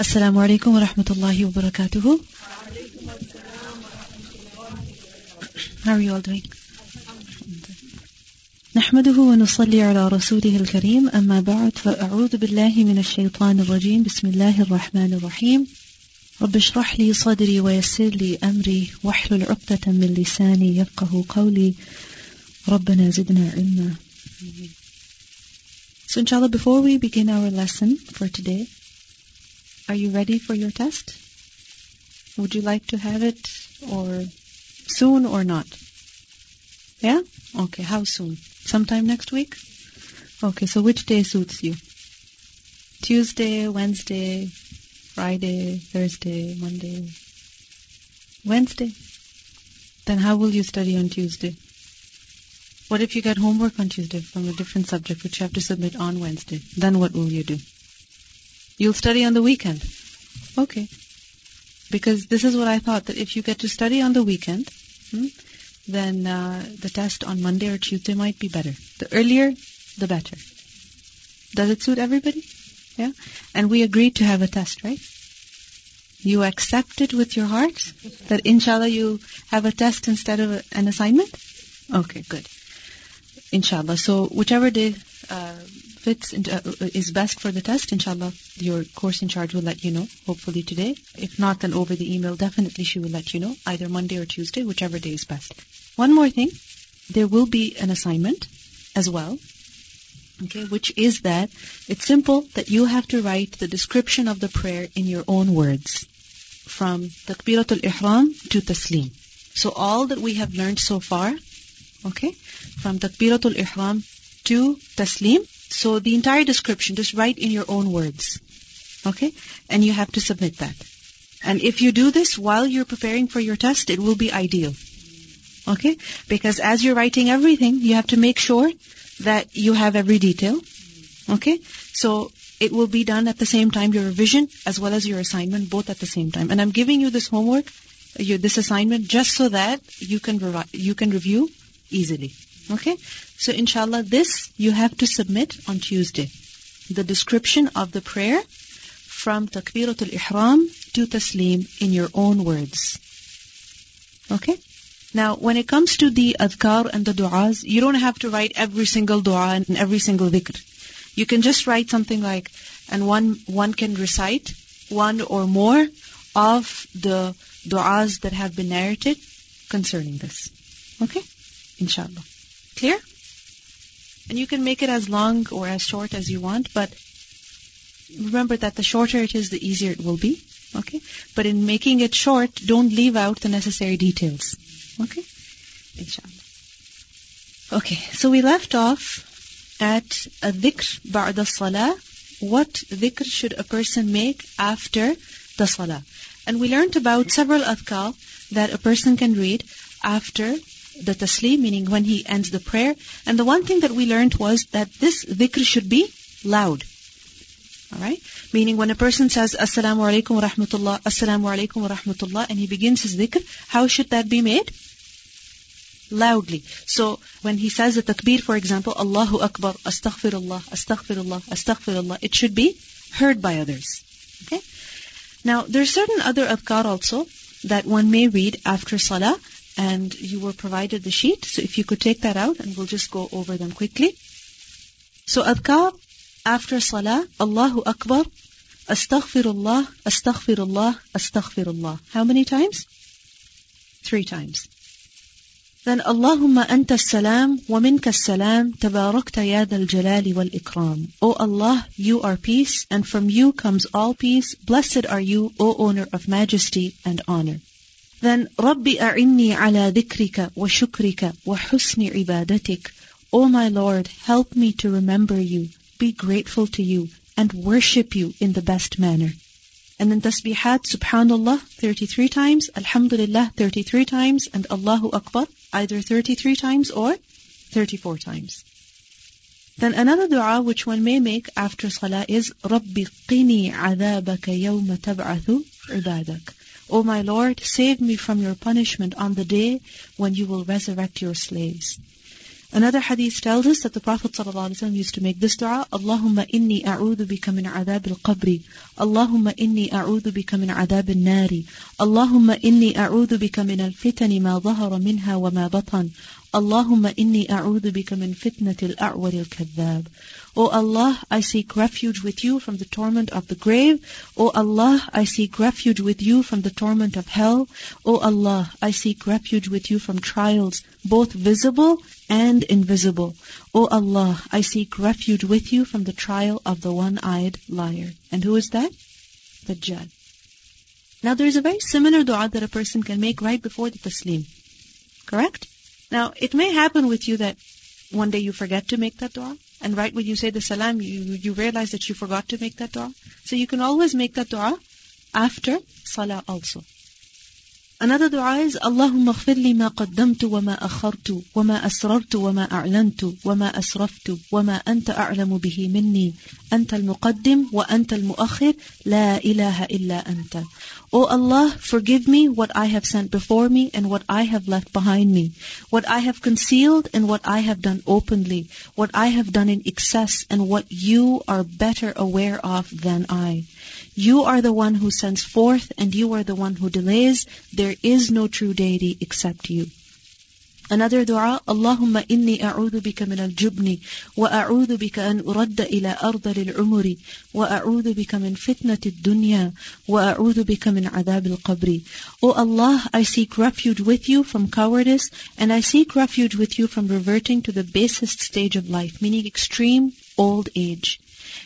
السلام عليكم ورحمة الله وبركاته. How are you all doing? نحمده ونصلي على رسوله الكريم. أما بعد فأعوذ بالله من الشيطان الرجيم. بسم الله الرحمن الرحيم. رب اشرح لي صدري ويسر لي أمري. واحلل عقدة من لساني يفقه قولي. ربنا زدنا علما. So inshallah before we begin our lesson for today Are you ready for your test? Would you like to have it or soon or not? Yeah? Okay, how soon? Sometime next week? Okay, so which day suits you? Tuesday, Wednesday, Friday, Thursday, Monday, Wednesday. Then how will you study on Tuesday? What if you get homework on Tuesday from a different subject which you have to submit on Wednesday? Then what will you do? You'll study on the weekend. Okay. Because this is what I thought, that if you get to study on the weekend, hmm, then uh, the test on Monday or Tuesday might be better. The earlier, the better. Does it suit everybody? Yeah? And we agreed to have a test, right? You accepted with your heart that inshallah you have a test instead of an assignment? Okay, good. Inshallah. So whichever day uh, fits into, uh, is best for the test, inshallah, your course in charge will let you know, hopefully today. If not, then over the email, definitely she will let you know, either Monday or Tuesday, whichever day is best. One more thing, there will be an assignment as well, okay, which is that it's simple that you have to write the description of the prayer in your own words, from takbiratul ihram to taslim. So all that we have learned so far, okay, from takbiratul ihram to taslim, so the entire description, just write in your own words. Okay? And you have to submit that. And if you do this while you're preparing for your test, it will be ideal. Okay? Because as you're writing everything, you have to make sure that you have every detail. Okay? So it will be done at the same time, your revision as well as your assignment, both at the same time. And I'm giving you this homework, your, this assignment, just so that you can, revi- you can review easily. Okay? So inshallah, this you have to submit on Tuesday. The description of the prayer from Takbiratul Ihram to Taslim in your own words. Okay? Now, when it comes to the adhkar and the du'as, you don't have to write every single du'a and every single dhikr. You can just write something like, and one, one can recite one or more of the du'as that have been narrated concerning this. Okay? Inshallah. Clear? And you can make it as long or as short as you want, but remember that the shorter it is, the easier it will be. Okay? But in making it short, don't leave out the necessary details. Okay? Inshallah. Okay, so we left off at a dhikr ba'da salah. What dhikr should a person make after the salah? And we learned about several adhkar that a person can read after the taslim, meaning when he ends the prayer. And the one thing that we learned was that this dhikr should be loud. Alright? Meaning when a person says, Assalamu alaikum wa rahmatullah, Assalamu alaikum wa rahmatullah, and he begins his dhikr, how should that be made? Loudly. So when he says the takbir, for example, Allahu Akbar, Astaghfirullah, Astaghfirullah, Astaghfirullah, it should be heard by others. Okay? Now, there are certain other adhkar also that one may read after salah, and you were provided the sheet. So if you could take that out and we'll just go over them quickly. So adhkar after salah, Allahu Akbar, Astaghfirullah, Astaghfirullah, Astaghfirullah. How many times? Three times. Then Allahumma anta salam wa minka salam tabarakta ya dal jalali wal ikram. O Allah, you are peace and from you comes all peace. Blessed are you, O owner of majesty and honor then Rabbi a'inni ala dhikrika wa shukrika wa husni ibadatik. O my Lord, help me to remember you, be grateful to you, and worship you in the best manner. And then tasbihat, subhanallah, 33 times, alhamdulillah, 33 times, and Allahu Akbar, either 33 times or 34 times. Then another dua which one may make after salah is Rabbi qini adabaka yawma tab'athu ibadak. O my Lord, save me from your punishment on the day when you will resurrect your slaves. Another hadith tells us that the Prophet ﷺ used to make this dua, Allahumma inni a'udhu bika min adhab al-qabri. Allahumma inni a'udhu bika min adhab al-nari. Allahumma inni a'udhu bika min al-fitani ma dhahara minha wa ma batan. Allahumma inni a'udhu bika min fitnati al-a'war al-kadhab. O Allah, I seek refuge with you from the torment of the grave. O Allah, I seek refuge with you from the torment of hell. O Allah, I seek refuge with you from trials, both visible and invisible. O Allah, I seek refuge with you from the trial of the one-eyed liar. And who is that? The Dajjal. Now there is a very similar dua that a person can make right before the taslim. Correct? Now, it may happen with you that one day you forget to make that dua, and right when you say the salam, you, you realize that you forgot to make that dua. So you can always make that dua after salah also. Another dua is Allahumma اغفر لي ما قدمت وما أخرت وما أسررت وما أعلنت وما أسرفت وما أنت أعلم به مني أنت المقدم وأنت المؤخر لا إله إلا أنت O Allah, forgive me what I have sent before me and what I have left behind me, what I have concealed and what I have done openly, what I have done in excess and what you are better aware of than I. You are the one who sends forth and you are the one who delays. There is no true deity except you. Another dua, Allahumma inni a'udhu bika min al-jubni wa a'udhu bika an uradda ila ardal al-umri wa a'udhu bika min fitnati dunya wa a'udhu bika min adhab al-qabri. O Allah, I seek refuge with you from cowardice and I seek refuge with you from reverting to the basest stage of life, meaning extreme old age.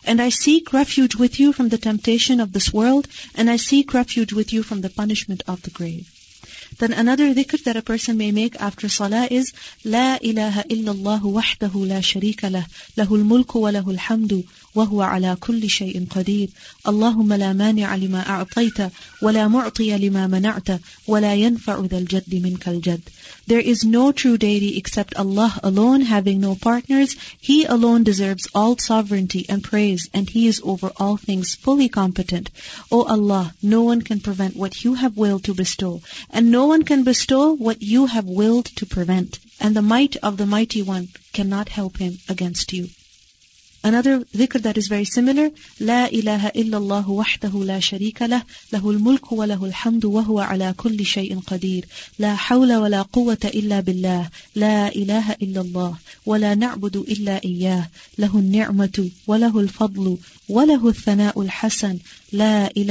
And I seek refuge with you from the temptation of this world, and I seek refuge with you from the punishment of the grave. Then another dhikr that a person may make after salah is لا إله إلا الله وحده لا شريك له له الملك وله الحمد وهو على كل شيء قدير اللهم لا مانع لما أعطيت ولا معطي لما منعت ولا ينفع ذا الجد منك الجد there is no true deity except Allah alone, having no partners. He alone deserves all sovereignty and praise, and He is over all things fully competent. O Allah, no one can prevent what You have willed to bestow, and no one can bestow what You have willed to prevent. And the might of the Mighty One cannot help him against You. Another dhikr that is very similar, لا إله إلا الله وحده لا شريك له له الملك وله الحمد وهو على كل شيء قدير لا حول ولا قوة إلا بالله لا إله إلا الله ولا نعبد إلا إياه له النعمة وله الفضل وله الثناء الحسن there is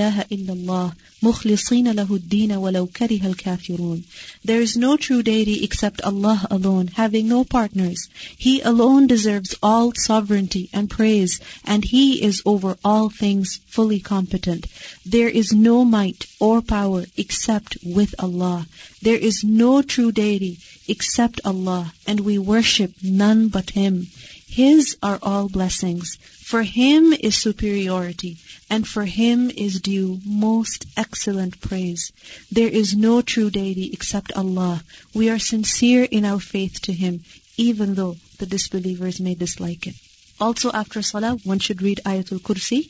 no true deity except Allah alone, having no partners. He alone deserves all sovereignty and praise, and He is over all things fully competent. There is no might or power except with Allah. There is no true deity except Allah, and we worship none but Him. His are all blessings. For Him is superiority, and for Him is due most excellent praise. There is no true deity except Allah. We are sincere in our faith to Him, even though the disbelievers may dislike it. Also after Salah, one should read Ayatul Kursi,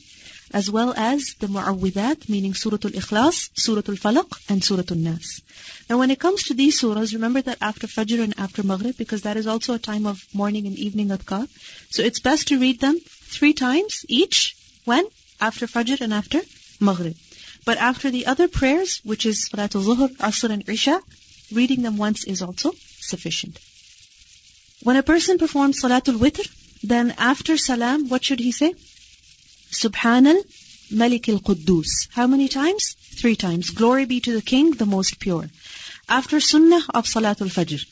as well as the Mu'awwidat, meaning Surah Al-Ikhlas, Surah Al-Falaq, and Surah Al-Nas. Now when it comes to these surahs, remember that after Fajr and after Maghrib, because that is also a time of morning and evening adhkar. So it's best to read them three times each. When? After Fajr and after Maghrib. But after the other prayers, which is Salatul Zuhr, Asr and Isha, reading them once is also sufficient. When a person performs Salatul Witr, then after Salam, what should he say? Subhanal Malik al-Quddus. How many times? Three times. Glory be to the King, the most pure. After Sunnah of Salatul Fajr.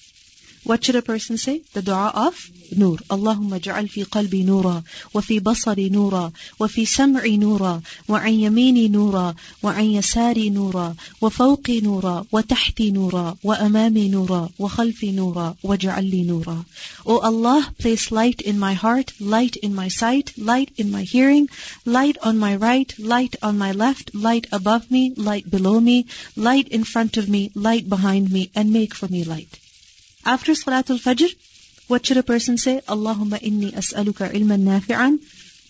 What should a person say? The dua of Nur. Allahumma ja'al fi qalbi nura, wa fi basari nura, wa fi sam'i nura, wa an yamini nura, wa an yasari nura, wa fawqi nura, wa tahti nura, wa amami nura, wa khalfi nura, wa ja'al nura. O Allah, place light in my heart, light in my sight, light in my hearing, light on my right, light on my left, light above me, light below me, light in front of me, light behind me, and make for me light. After Salatul Fajr, what should a person say? Allahumma inni as'aluka ilman nafi'an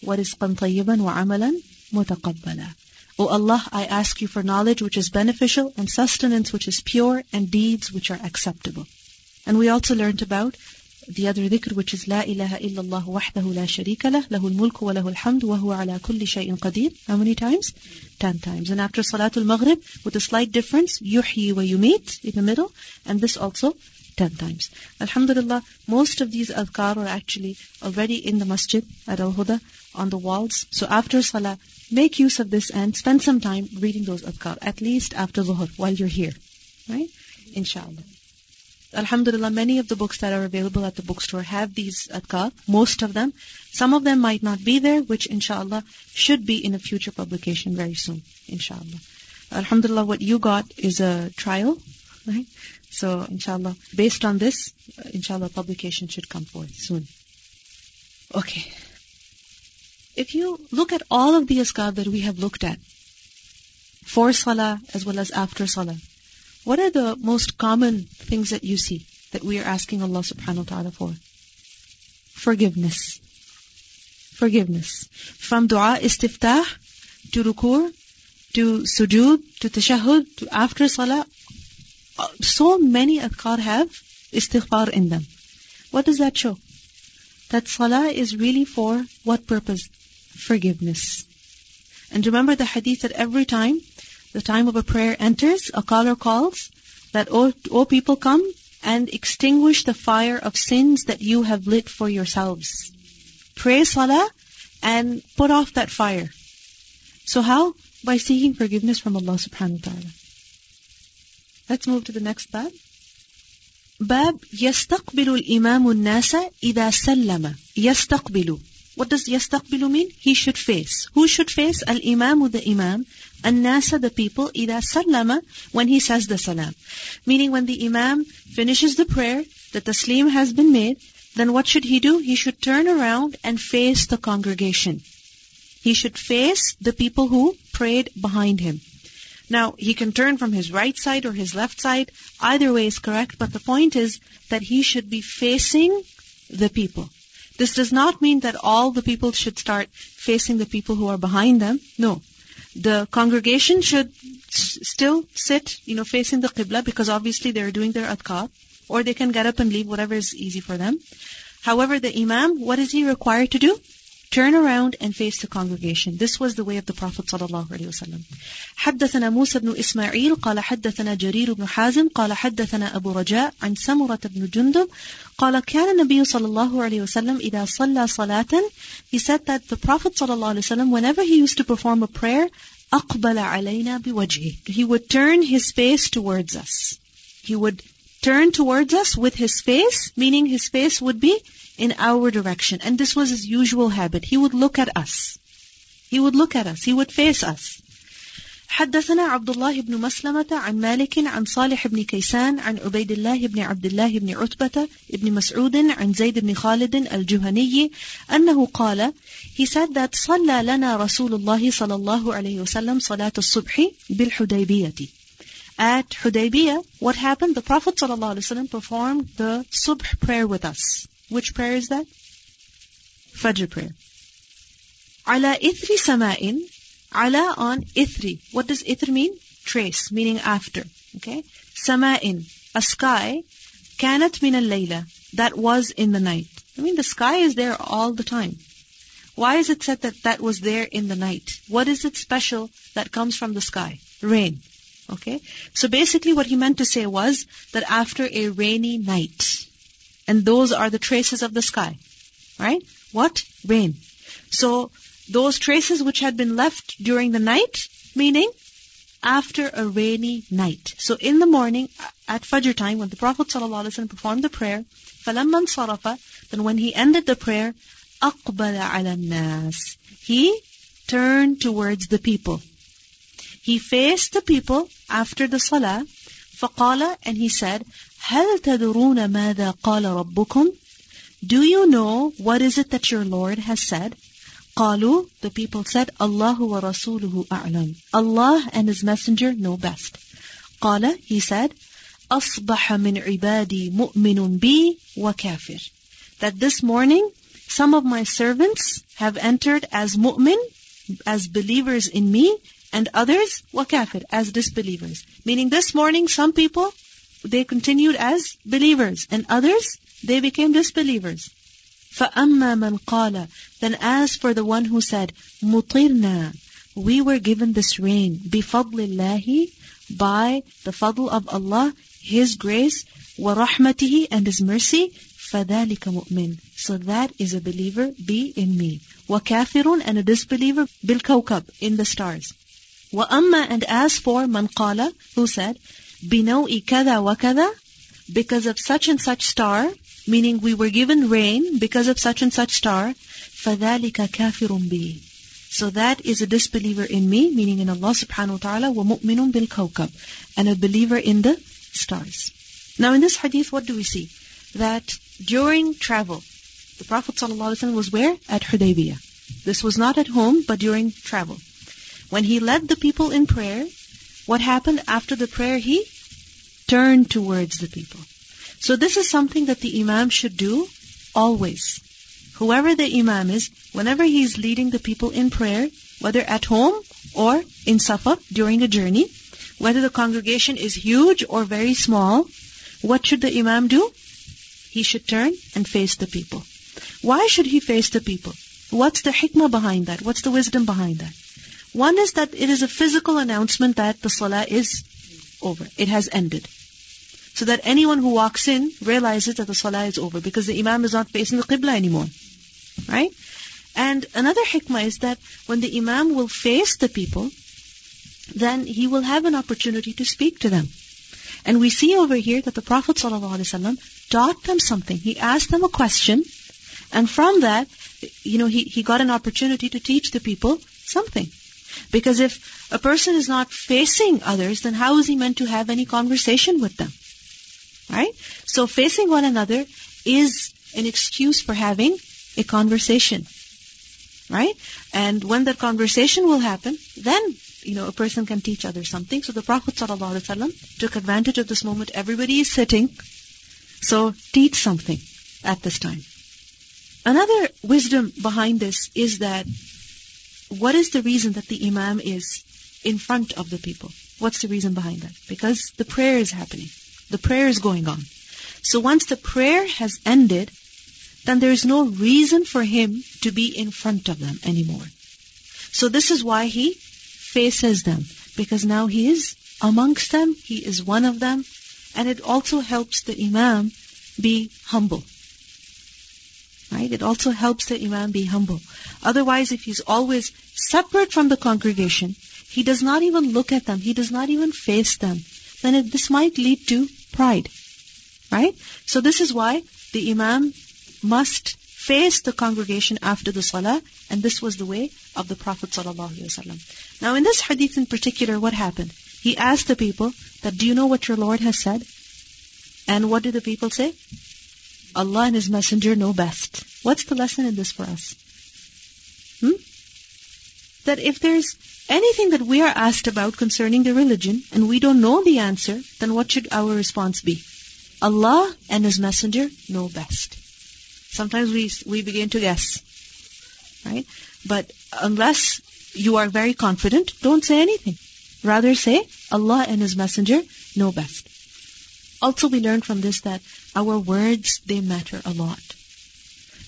wa tayyiban wa amalan mutaqabbala. O Allah, I ask you for knowledge which is beneficial and sustenance which is pure and deeds which are acceptable. And we also learned about the other dhikr which is La ilaha illallah wahdahu la sharika lah, lahul mulku wa lahul hamd wa huwa ala kulli shay'in. How many times? Ten times. And after Salatul Maghrib, with a slight difference, yuhyi wa yumit in the middle, and this also ten times. Alhamdulillah, most of these adhkar are actually already in the masjid at Al-Huda on the walls. So after Salah, make use of this and spend some time reading those adhkar, at least after Zuhur, while you're here. Right? Inshallah. Alhamdulillah, many of the books that are available at the bookstore have these adhkar, most of them. Some of them might not be there, which inshallah should be in a future publication very soon, inshallah. Alhamdulillah, what you got is a trial, right? So inshallah, based on this, inshallah, publication should come forth soon. Okay. If you look at all of the azkar that we have looked at, for salah as well as after salah, what are the most common things that you see that we are asking Allah subhanahu wa ta'ala for? Forgiveness. Forgiveness. From dua istiftah to ruku, to sujood, to tashahud, to after salah, so many adhkar have istighfar in them. What does that show? That salah is really for what purpose? Forgiveness. And remember the hadith that every time the time of a prayer enters, a caller calls that, O, o people, come and extinguish the fire of sins that you have lit for yourselves. Pray salah and put off that fire. So how? By seeking forgiveness from Allah subhanahu wa ta'ala. Let's move to the next bab. باب يستقبل الإمام الناس إذا سلم يستقبل what does yastaqbilu mean? He should face. Who should face? Al-imamu, the imam. An-nasa, the people. Ida sallama, when he says the salam. Meaning when the imam finishes the prayer, the taslim has been made, then what should he do? He should turn around and face the congregation. He should face the people who prayed behind him. Now, he can turn from his right side or his left side. Either way is correct, but the point is that he should be facing the people. This does not mean that all the people should start facing the people who are behind them. No. The congregation should s- still sit, you know, facing the Qibla because obviously they're doing their adhkar. Or they can get up and leave, whatever is easy for them. However, the Imam, what is he required to do? turn around and face the congregation. This was the way of the Prophet ﷺ. حدثنا موسى بن إسماعيل قال حدثنا جرير بن حازم قال حدثنا أبو رجاء عن سمرة بن جندب قال كان النبي صلى الله عليه وسلم إذا صلى صلاة He said that the Prophet ﷺ whenever he used to perform a prayer أقبل علينا بوجهه He would turn his face towards us. He would turn towards us with his face, meaning his face would be in our direction. And this was his usual habit. He would look at us. He would look at us. He would face us. حدثنا عبد الله بن مسلمة عن مالك عن صالح بن كيسان عن عبيد الله بن عبد الله بن عتبة بن مسعود عن زيد بن خالد الجهني أنه قال He said that صلى لنا رسول الله صلى الله عليه وسلم صلاة الصبح بالحديبية At Hudaybiyah, what happened? The Prophet ﷺ performed the subh prayer with us. Which prayer is that? Fajr prayer. Ala ithri sama'in. Ala on ithri. What does ithri mean? Trace, meaning after. Okay? Sama'in. A sky. Kanat min al-layla. That was in the night. I mean, the sky is there all the time. Why is it said that that was there in the night? What is it special that comes from the sky? Rain. Okay? So basically what he meant to say was that after a rainy night, and those are the traces of the sky. Right? What? Rain. So, those traces which had been left during the night, meaning after a rainy night. So in the morning, at Fajr time, when the Prophet ﷺ performed the prayer, فَلَمَّا انصَرَفَ Then when he ended the prayer, أَقْبَلَ عَلَى النَّاسِ He turned towards the people. He faced the people after the salah, فقال and he said, هل تدرون ماذا قال ربكم? Do you know what is it that your Lord has said? قالوا, the people said, الله ورسوله أعلم. Allah and His Messenger know best. قال, he said, أصبح من عبادي مؤمن بي وكافر. That this morning, some of my servants have entered as mu'min, as believers in me, and others, wakafir, as disbelievers. Meaning this morning, some people they continued as believers, and others, they became disbelievers. فَأَمَّا مَنْ قَالَ Then as for the one who said, مُطِرْنَا We were given this rain, بِفَضْلِ اللَّهِ By the fadl of Allah, His grace, وَرَحْمَتِهِ And His mercy, فَذَلِكَ مُؤْمِنٌ So that is a believer, be in me. وَكَافِرٌ And a disbeliever, بِالْكَوْكَبِ In the stars. وَأَمَّا And as for مَنْ قَالَ Who said, بِنَوْءِ كَذَا وَكَذَا Because of such and such star, meaning we were given rain because of such and such star, فَذَلِكَ كَافِرٌ بِي So that is a disbeliever in me, meaning in Allah subhanahu wa ta'ala, وَمُؤْمِنٌ بِالْكَوْكَبِ And a believer in the stars. Now in this hadith, what do we see? That during travel, the Prophet ﷺ was where? At Hudaybiyah. This was not at home, but during travel. When he led the people in prayer, what happened after the prayer? He turned towards the people. So this is something that the Imam should do always. Whoever the Imam is, whenever he is leading the people in prayer, whether at home or in safar during a journey, whether the congregation is huge or very small, what should the Imam do? He should turn and face the people. Why should he face the people? What's the hikmah behind that? What's the wisdom behind that? One is that it is a physical announcement that the salah is over. It has ended. So that anyone who walks in realizes that the salah is over because the imam is not facing the qibla anymore. Right? And another hikmah is that when the imam will face the people, then he will have an opportunity to speak to them. And we see over here that the Prophet ﷺ taught them something. He asked them a question, and from that, you know, he, he got an opportunity to teach the people something. Because if a person is not facing others, then how is he meant to have any conversation with them? Right? So facing one another is an excuse for having a conversation. Right? And when that conversation will happen, then, you know, a person can teach others something. So the Prophet ﷺ took advantage of this moment. Everybody is sitting. So teach something at this time. Another wisdom behind this is that what is the reason that the Imam is in front of the people? What's the reason behind that? Because the prayer is happening. The prayer is going on. So once the prayer has ended, then there is no reason for him to be in front of them anymore. So this is why he faces them. Because now he is amongst them, he is one of them, and it also helps the Imam be humble. Right? It also helps the Imam be humble. Otherwise, if he's always separate from the congregation, he does not even look at them, he does not even face them, then it, this might lead to pride. Right? So this is why the Imam must face the congregation after the salah, and this was the way of the Prophet ﷺ. Now in this hadith in particular, what happened? He asked the people that, do you know what your Lord has said? And what did the people say? Allah and His Messenger know best. What's the lesson in this for us? Hmm? That if there's anything that we are asked about concerning the religion and we don't know the answer, then what should our response be? Allah and His Messenger know best. Sometimes we, we begin to guess. Right? But unless you are very confident, don't say anything. Rather say, Allah and His Messenger know best. Also we learn from this that our words, they matter a lot.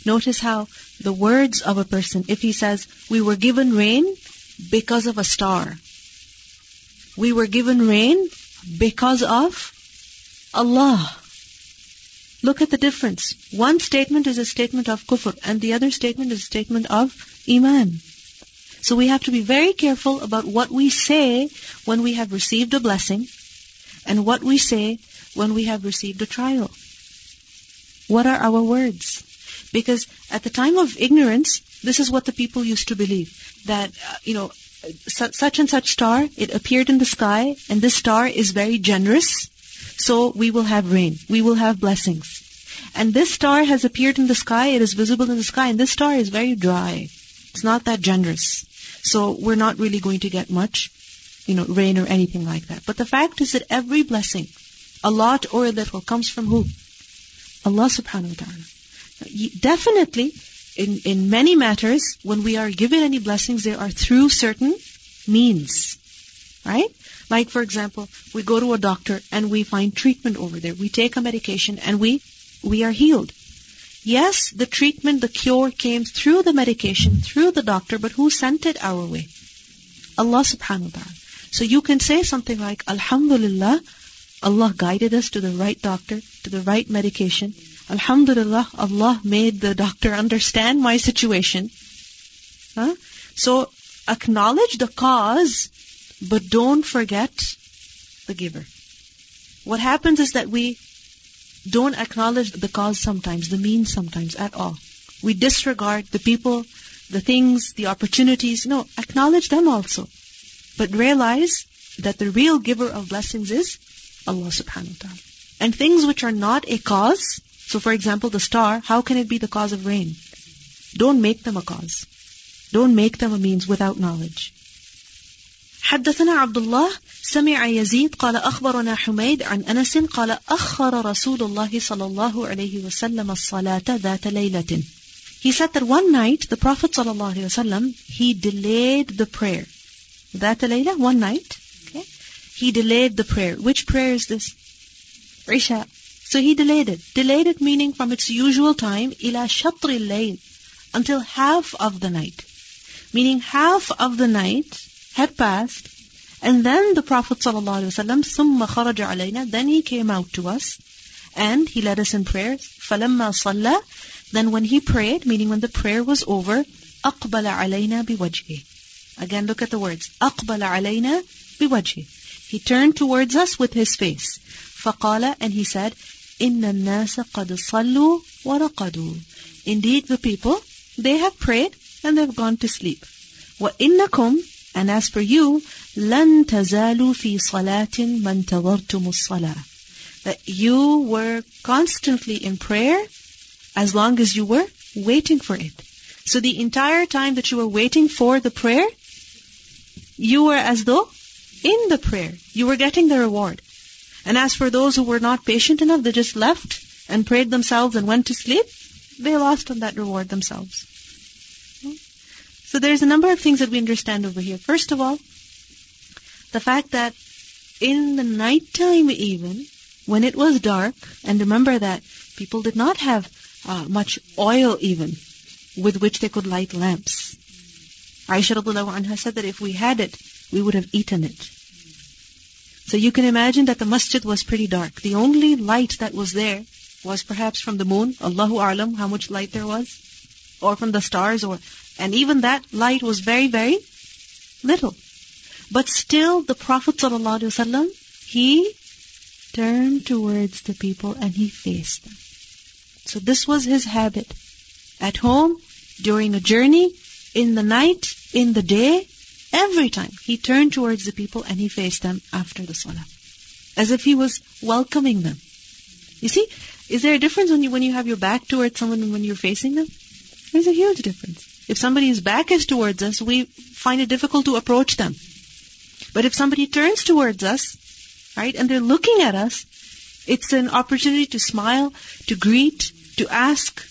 Notice how the words of a person, if he says, we were given rain because of a star. We were given rain because of Allah. Look at the difference. One statement is a statement of kufr and the other statement is a statement of iman. So we have to be very careful about what we say when we have received a blessing and what we say when we have received a trial. What are our words? Because at the time of ignorance, this is what the people used to believe. That, uh, you know, such and such star, it appeared in the sky, and this star is very generous, so we will have rain. We will have blessings. And this star has appeared in the sky, it is visible in the sky, and this star is very dry. It's not that generous. So we're not really going to get much, you know, rain or anything like that. But the fact is that every blessing, a lot or a little, comes from who? Allah subhanahu wa ta'ala. Definitely, in, in many matters, when we are given any blessings, they are through certain means. Right? Like for example, we go to a doctor and we find treatment over there. We take a medication and we, we are healed. Yes, the treatment, the cure came through the medication, through the doctor, but who sent it our way? Allah subhanahu wa ta'ala. So you can say something like, Alhamdulillah, Allah guided us to the right doctor, to the right medication. Alhamdulillah, Allah made the doctor understand my situation. Huh? So acknowledge the cause, but don't forget the giver. What happens is that we don't acknowledge the cause sometimes, the means sometimes at all. We disregard the people, the things, the opportunities. No, acknowledge them also. But realize that the real giver of blessings is Allah subhanahu wa ta'ala. And things which are not a cause, so for example the star, how can it be the cause of rain? Don't make them a cause. Don't make them a means without knowledge. حدثنا عبد الله سمع يزيد قال أخبرنا حميد عن أنس قال أخر رسول الله صلى الله عليه وسلم الصلاة ذات ليلة He said that one night the Prophet صلى الله عليه وسلم he delayed the prayer. ذات ليلة one night okay he delayed the prayer. Which prayer is this? Isha. So he delayed it. Delayed it meaning from its usual time إلى شطر الليل until half of the night. Meaning half of the night had passed, and then the Prophet ﷺ, ثُمَّ خَرَجَ عَلَيْنَا Then he came out to us, and he led us in prayer. فَلَمَّا صَلَّى Then when he prayed, meaning when the prayer was over, أَقْبَلَ عَلَيْنَا بِوَجْهِ Again, look at the words. أَقْبَلَ عَلَيْنَا بِوَجْهِ He turned towards us with his face. فَقَالَ And he said, إِنَّ النَّاسَ قَدْ صَلُّوا وَرَقَدُوا Indeed, the people, they have prayed and they've gone to sleep. وَإِنَّكُمْ and as for you, لَن تَزَالُوا فِي صَلَاةٍ مَنْ تَوَرْتُمُ الصَّلَاةِ That you were constantly in prayer as long as you were waiting for it. So the entire time that you were waiting for the prayer, you were as though in the prayer. You were getting the reward. And as for those who were not patient enough, they just left and prayed themselves and went to sleep, they lost on that reward themselves. So there's a number of things that we understand over here. First of all, the fact that in the nighttime even, when it was dark, and remember that people did not have uh, much oil even with which they could light lamps. Aisha anha said that if we had it, we would have eaten it. So you can imagine that the masjid was pretty dark. The only light that was there was perhaps from the moon, Allahu A'lam, how much light there was, or from the stars, or and even that light was very, very little. But still, the Prophet ﷺ, he turned towards the people and he faced them. So this was his habit. At home, during a journey, in the night, in the day, every time he turned towards the people and he faced them after the salah. As if he was welcoming them. You see, is there a difference when you, when you have your back towards someone and when you're facing them? There's a huge difference. If somebody's back is towards us, we find it difficult to approach them. But if somebody turns towards us, right, and they're looking at us, it's an opportunity to smile, to greet, to ask,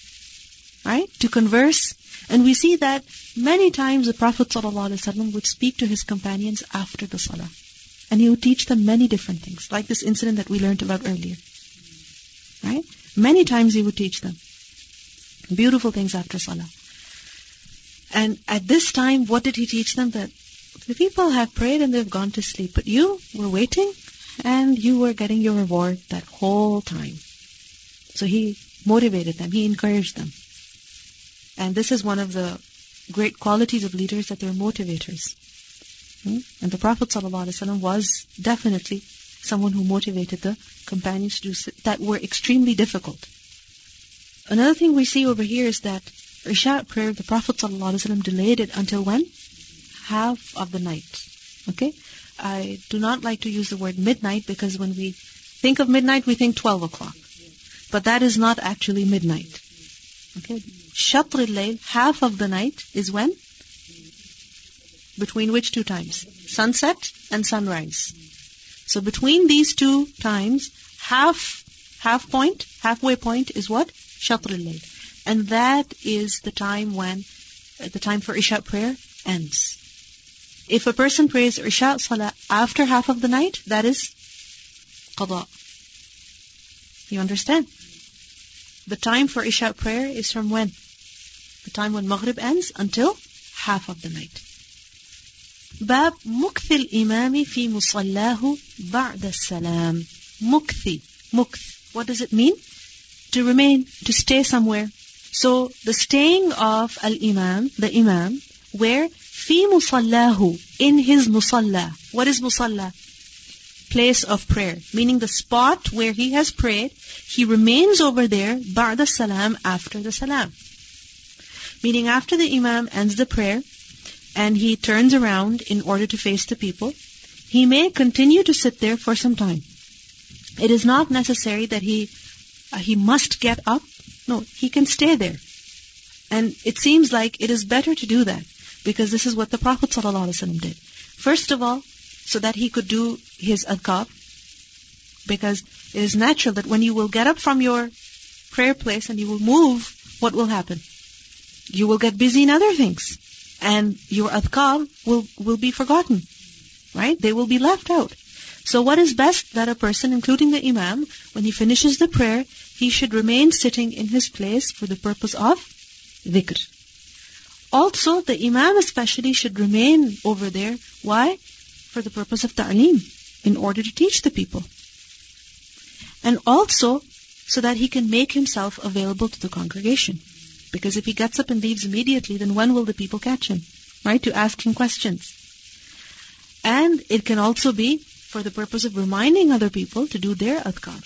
right, to converse. And we see that many times the Prophet ﷺ would speak to his companions after the salah. And he would teach them many different things, like this incident that we learned about earlier. Right? Many times he would teach them. Beautiful things after salah. And at this time, what did he teach them? That the people have prayed and they've gone to sleep, but you were waiting and you were getting your reward that whole time. So he motivated them, he encouraged them. And this is one of the great qualities of leaders that they're motivators. Hmm? And the Prophet ﷺ was definitely someone who motivated the companions to do that were extremely difficult. Another thing we see over here is that Isha prayer, the Prophet ﷺ delayed it until when? Half of the night. Okay? I do not like to use the word midnight because when we think of midnight, we think 12 o'clock. But that is not actually midnight. Okay? Shatr al half of the night is when? Between which two times? Sunset and sunrise. So between these two times, half, half point, halfway point is what? Shatr al and that is the time when, uh, the time for Isha prayer ends. If a person prays Isha Salah after half of the night, that is qada. You understand? The time for Isha prayer is from when? The time when Maghrib ends until half of the night. باب مكث الإمام في مصلاه بعد السلام مكثي مكث what does it mean to remain to stay somewhere so the staying of al-imam the imam where في مصلاه in his musalla what is musalla place of prayer meaning the spot where he has prayed he remains over there بعد salam after the salam meaning after the imam ends the prayer and he turns around in order to face the people, he may continue to sit there for some time. It is not necessary that he uh, he must get up. No, he can stay there. And it seems like it is better to do that because this is what the Prophet ﷺ did. First of all, so that he could do his adhkar, because it is natural that when you will get up from your prayer place and you will move, what will happen? You will get busy in other things and your adhkar will, will be forgotten. Right? They will be left out. So what is best that a person, including the imam, when he finishes the prayer, he should remain sitting in his place for the purpose of dhikr. Also, the imam especially should remain over there. Why? For the purpose of ta'aleem, in order to teach the people. And also, so that he can make himself available to the congregation. Because if he gets up and leaves immediately, then when will the people catch him? Right? To ask him questions. And it can also be for the purpose of reminding other people to do their adhkar.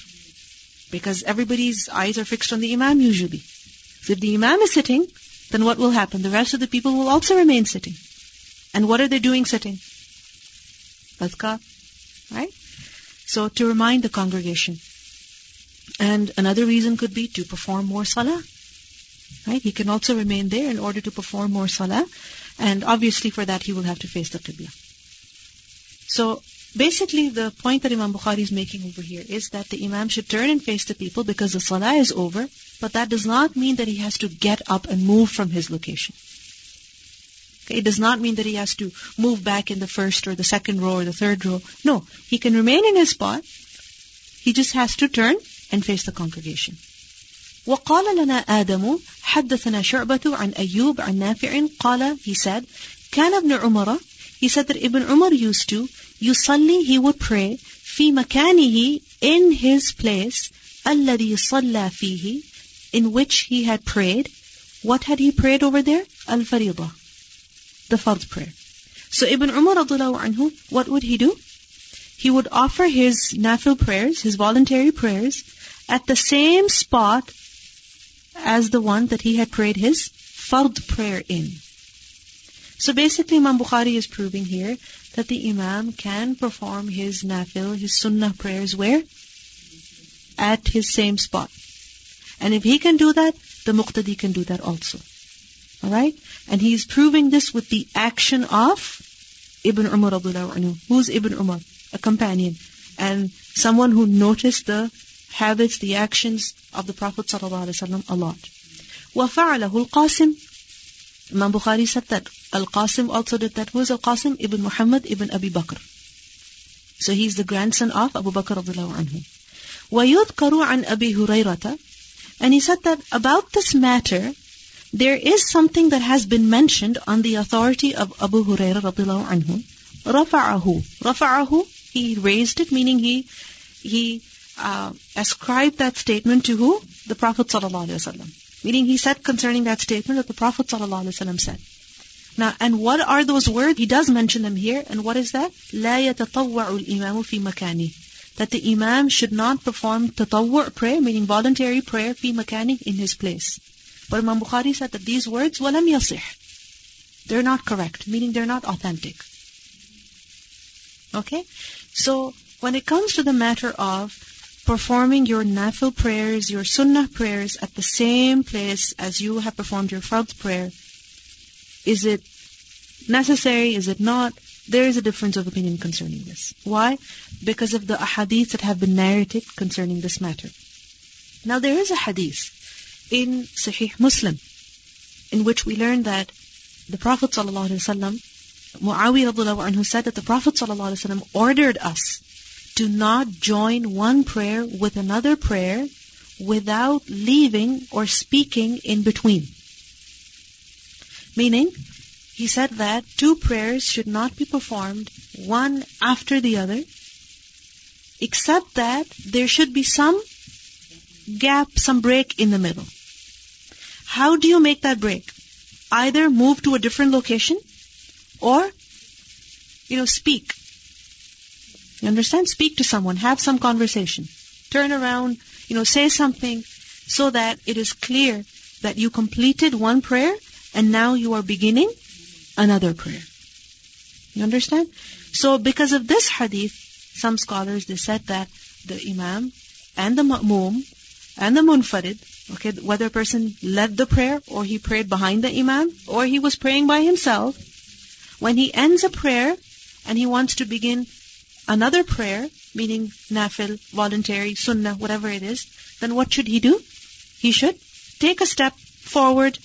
Because everybody's eyes are fixed on the imam usually. So if the imam is sitting, then what will happen? The rest of the people will also remain sitting. And what are they doing sitting? Adhkar. Right? So to remind the congregation. And another reason could be to perform more salah. Right? He can also remain there in order to perform more salah. And obviously for that he will have to face the qibla. So basically the point that Imam Bukhari is making over here is that the imam should turn and face the people because the salah is over, but that does not mean that he has to get up and move from his location. It does not mean that he has to move back in the first or the second row or the third row. No, he can remain in his spot. He just has to turn and face the congregation. وقال لنا آدم حدثنا شعبة عن أيوب عن نافع قال he said كان ابن عمر he said that Ibn Umar used to يصلي he would pray في مكانه in his place الذي صلى فيه in which he had prayed what had he prayed over there الفريضة the fard prayer so Ibn Umar anhu, what would he do he would offer his nafil prayers his voluntary prayers at the same spot as the one that he had prayed his fard prayer in. So basically Imam Bukhari is proving here that the Imam can perform his nafil, his sunnah prayers where? At his same spot. And if he can do that, the muqtadi can do that also. Alright? And he is proving this with the action of Ibn Umar anhu. Who's Ibn Umar? A companion. And someone who noticed the habits, the actions of the Prophet ﷺ a lot. وَفَعَلَهُ الْقَاسِمِ Imam Bukhari said that Al-Qasim also did that. Who is Al-Qasim? Ibn Muhammad ibn Abi Bakr. So he's the grandson of Abu Bakr radiallahu anhu. وَيُذْكَرُ عَنْ أَبِي هُرَيْرَةَ And he said that about this matter, there is something that has been mentioned on the authority of Abu Hurairah radiallahu anhu. رَفَعَهُ رَفَعَهُ He raised it, meaning he, he uh, ascribed that statement to who? The Prophet ﷺ. Meaning he said concerning that statement that the Prophet ﷺ said. Now, and what are those words? He does mention them here. And what is that? لا يتطوع الإمام في مكانه. That the Imam should not perform tatawwu' prayer, meaning voluntary prayer, fi makani, in his place. But Imam Bukhari said that these words, walam yasih. They're not correct, meaning they're not authentic. Okay? So, when it comes to the matter of performing your nafil prayers, your sunnah prayers at the same place as you have performed your fard prayer, is it necessary? Is it not? There is a difference of opinion concerning this. Why? Because of the ahadith that have been narrated concerning this matter. Now there is a hadith in Sahih Muslim in which we learn that the Prophet ﷺ Muawiyah anhu said that the Prophet ﷺ ordered us to not join one prayer with another prayer without leaving or speaking in between. Meaning, he said that two prayers should not be performed one after the other, except that there should be some gap, some break in the middle. How do you make that break? Either move to a different location or, you know, speak. You understand? Speak to someone, have some conversation. Turn around, you know, say something so that it is clear that you completed one prayer and now you are beginning another prayer. You understand? So because of this hadith, some scholars they said that the imam and the ma'mum and the munfarid, okay, whether a person led the prayer or he prayed behind the imam or he was praying by himself, when he ends a prayer and he wants to begin another prayer, meaning nafil, voluntary, sunnah, whatever it is, then what should he do? He should take a step forward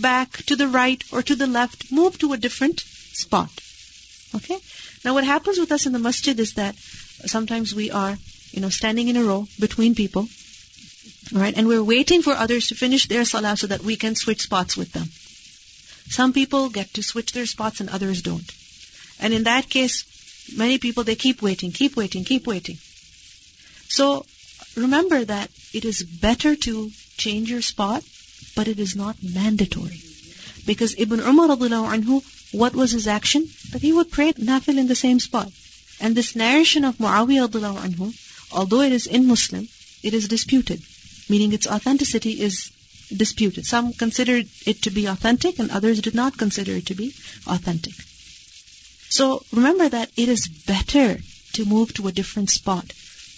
back, to the right, or to the left, move to a different spot. Okay? Now what happens with us in the masjid is that sometimes we are, you know, standing in a row between people, right? And we're waiting for others to finish their salah so that we can switch spots with them. Some people get to switch their spots and others don't. And in that case, many people, they keep waiting, keep waiting, keep waiting. So, remember that it is better to change your spot but it is not mandatory. Because Ibn Umar anhu, what was his action? That he would pray nafil in the same spot. And this narration of Muawiyah anhu, although it is in Muslim, it is disputed. Meaning its authenticity is disputed. Some considered it to be authentic and others did not consider it to be authentic. So remember that it is better to move to a different spot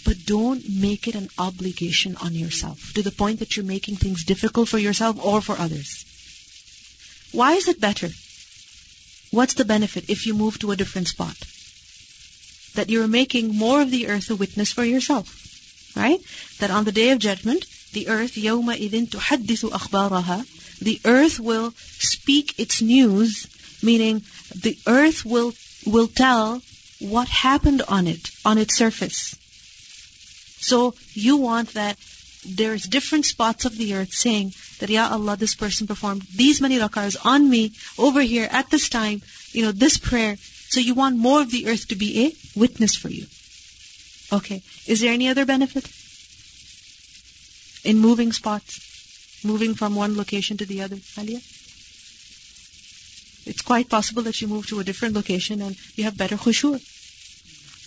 but don't make it an obligation on yourself to the point that you're making things difficult for yourself or for others. Why is it better? What's the benefit if you move to a different spot? That you're making more of the earth a witness for yourself. Right? That on the day of judgment, the earth, يَوْمَ إِذٍ تُحَدِّثُ أَخْبَارَهَا The earth will speak its news, meaning the earth will, will tell what happened on it, on its surface. So you want that there's different spots of the earth saying that, Ya Allah, this person performed these many rak'ahs on me over here at this time, you know, this prayer. So you want more of the earth to be a witness for you. Okay. Is there any other benefit? In moving spots? Moving from one location to the other? Alia? It's quite possible that you move to a different location and you have better khushu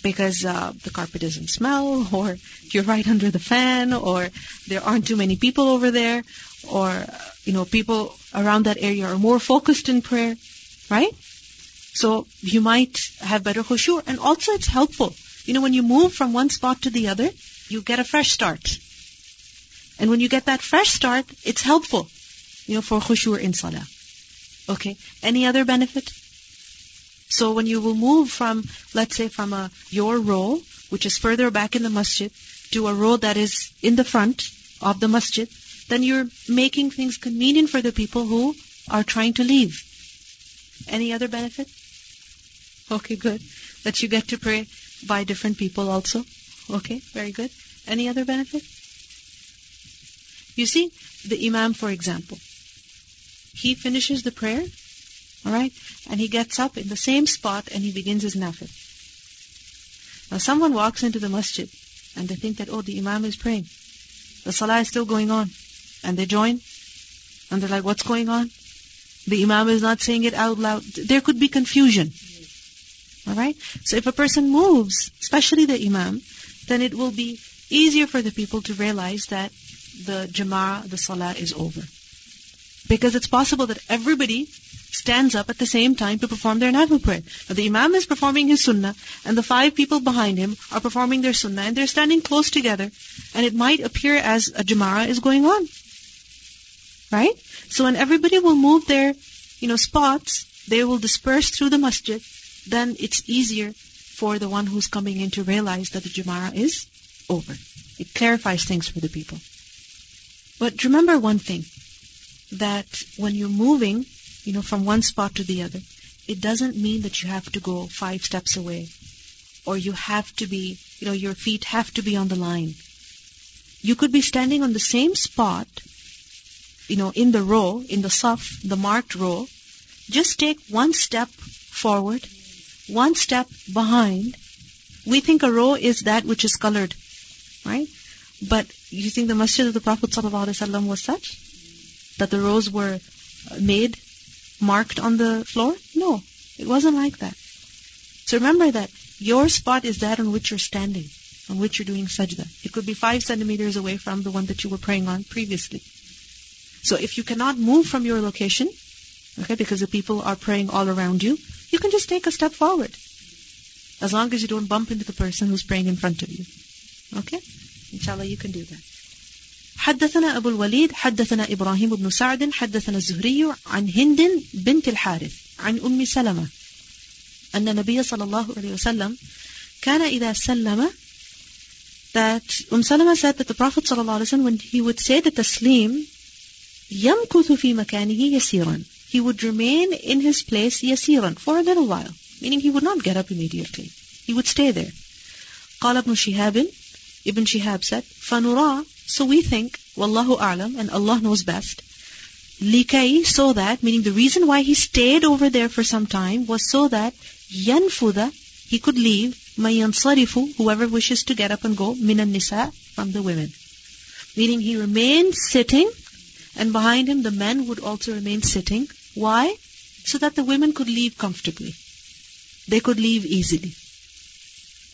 because uh, the carpet doesn't smell, or you're right under the fan, or there aren't too many people over there, or you know people around that area are more focused in prayer, right? So you might have better khushu, and also it's helpful. You know, when you move from one spot to the other, you get a fresh start. And when you get that fresh start, it's helpful, you know, for khushu in salah. Okay. Any other benefit? So when you will move from, let's say, from a your row, which is further back in the masjid, to a row that is in the front of the masjid, then you're making things convenient for the people who are trying to leave. Any other benefit? Okay, good. That you get to pray by different people also. Okay, very good. Any other benefit? You see, the Imam, for example, he finishes the prayer Alright? And he gets up in the same spot and he begins his nafil. Now someone walks into the masjid and they think that, oh, the imam is praying. The salah is still going on. And they join and they're like, what's going on? The imam is not saying it out loud. There could be confusion. Alright? So if a person moves, especially the imam, then it will be easier for the people to realize that the jama'ah, the salah is over. Because it's possible that everybody stands up at the same time to perform their nafil prayer. Now the imam is performing his sunnah, and the five people behind him are performing their sunnah, and they're standing close together, and it might appear as a jama'ah is going on. Right? So when everybody will move their, you know, spots, they will disperse through the masjid, then it's easier for the one who's coming in to realize that the jama'ah is over. It clarifies things for the people. But remember one thing, that when you're moving, you know, from one spot to the other. it doesn't mean that you have to go five steps away or you have to be, you know, your feet have to be on the line. You could be standing on the same spot, you know, in the row, in the saf, the marked row. Just take one step forward, one step behind. We think a row is that which is colored, right? But you think the masjid of the Prophet ﷺ was such? That the rows were uh, made, marked on the floor? No, it wasn't like that. So remember that your spot is that on which you're standing, on which you're doing sajda. It could be five centimeters away from the one that you were praying on previously. So if you cannot move from your location, okay, because the people are praying all around you, you can just take a step forward. As long as you don't bump into the person who's praying in front of you. Okay? Inshallah, you can do that. حدثنا أبو الوليد حدثنا إبراهيم بن سعد حدثنا الزهري عن هند بنت الحارث عن أم سلمة أن النبي صلى الله عليه وسلم كان إذا سلم that Umm Salama said that the Prophet صلى الله عليه وسلم when he would say the taslim يمكث في مكانه يسيرا he would remain in his place يسيرا for a little while meaning he would not get up immediately he would stay there قال ابن شهاب Ibn Shihab said فنرى So we think, Wallahu A'lam, and Allah knows best, Likai, so that, meaning the reason why he stayed over there for some time was so that Yanfuda, he could leave, Mayansarifu, whoever wishes to get up and go, Minan Nisa, from the women. Meaning he remained sitting, and behind him the men would also remain sitting. Why? So that the women could leave comfortably. They could leave easily.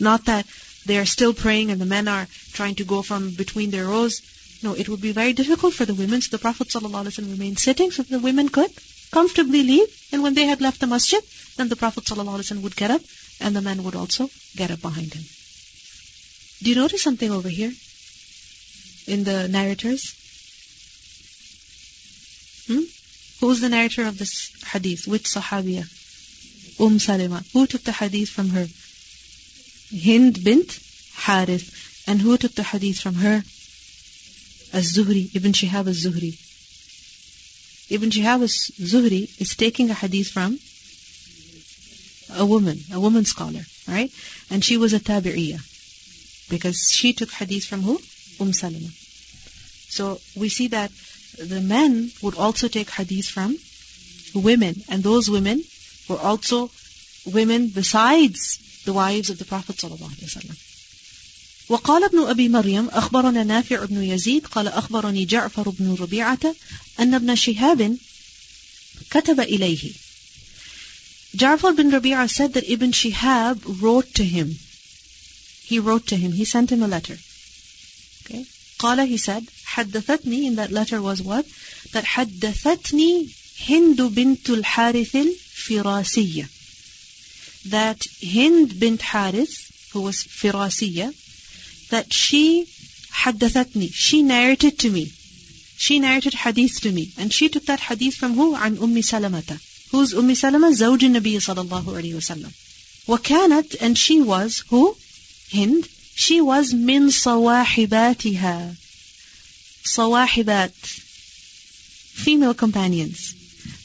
Not that they are still praying and the men are trying to go from between their rows no, it would be very difficult for the women. So the Prophet ﷺ remained sitting so the women could comfortably leave. And when they had left the masjid, then the Prophet ﷺ would get up and the men would also get up behind him. Do you notice something over here in the narrators? Hmm? Who's the narrator of this hadith? Which Sahabiya? Umm Salama. Who took the hadith from her? Hind bint Harith. And who took the hadith from her? Az-Zuhri, Ibn Shihab az-Zuhri. Ibn Shihab az-Zuhri is taking a hadith from a woman, a woman scholar, right? And she was a tabi'iyah. Because she took hadith from who? Umm Salama. So we see that the men would also take hadith from women. And those women were also women besides the wives of the Prophet ﷺ. وقال ابن أبي مريم أخبرنا نافع بن يزيد قال أخبرني جعفر بن ربيعة أن ابن شهاب كتب إليه Ja'far bin Rabi'a said that Ibn Shihab wrote to him. He wrote to him. He sent him a letter. Okay. قال he said حدثتني in that letter was what? That حدثتني هند بنت الحارث الفراسية. That Hind bint Harith, who was Firasiyya, that she حدثتني, she narrated to me. She narrated hadith to me. And she took that hadith from who? عن أم سلمة. Who's أم سلمة? زوج النبي صلى الله عليه وسلم. وكانت, and she was, who? Hind. She was من صواحباتها. صواحبات. Female companions.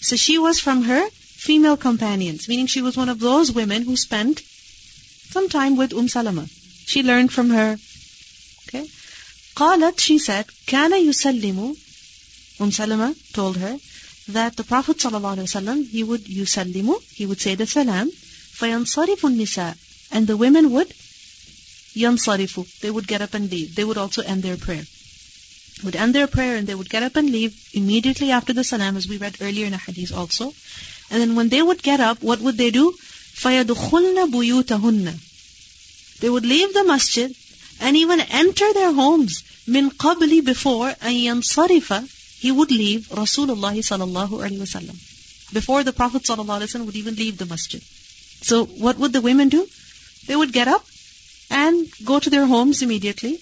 So she was from her female companions, meaning she was one of those women who spent some time with Umm Salama. She learned from her, Okay? قالت, she said, كان يسلم Umm Salama told her that the Prophet ﷺ, he would yusallimu, he would say the salam, فَيَنصَرِفُ النِّسَاء And the women would yansarifu, they would get up and leave. They would also end their prayer. Would end their prayer and they would get up and leave immediately after the salam, as we read earlier in a hadith also. And then when they would get up, what would they do? فَيَدْخُلْنَ بُيُوتَهُنَّ They would leave the masjid and even enter their homes min qabli before an yansarifa he would leave Rasulullah sallallahu alaihi wasallam before the Prophet sallallahu alaihi wasallam would even leave the masjid. So what would the women do? They would get up and go to their homes immediately,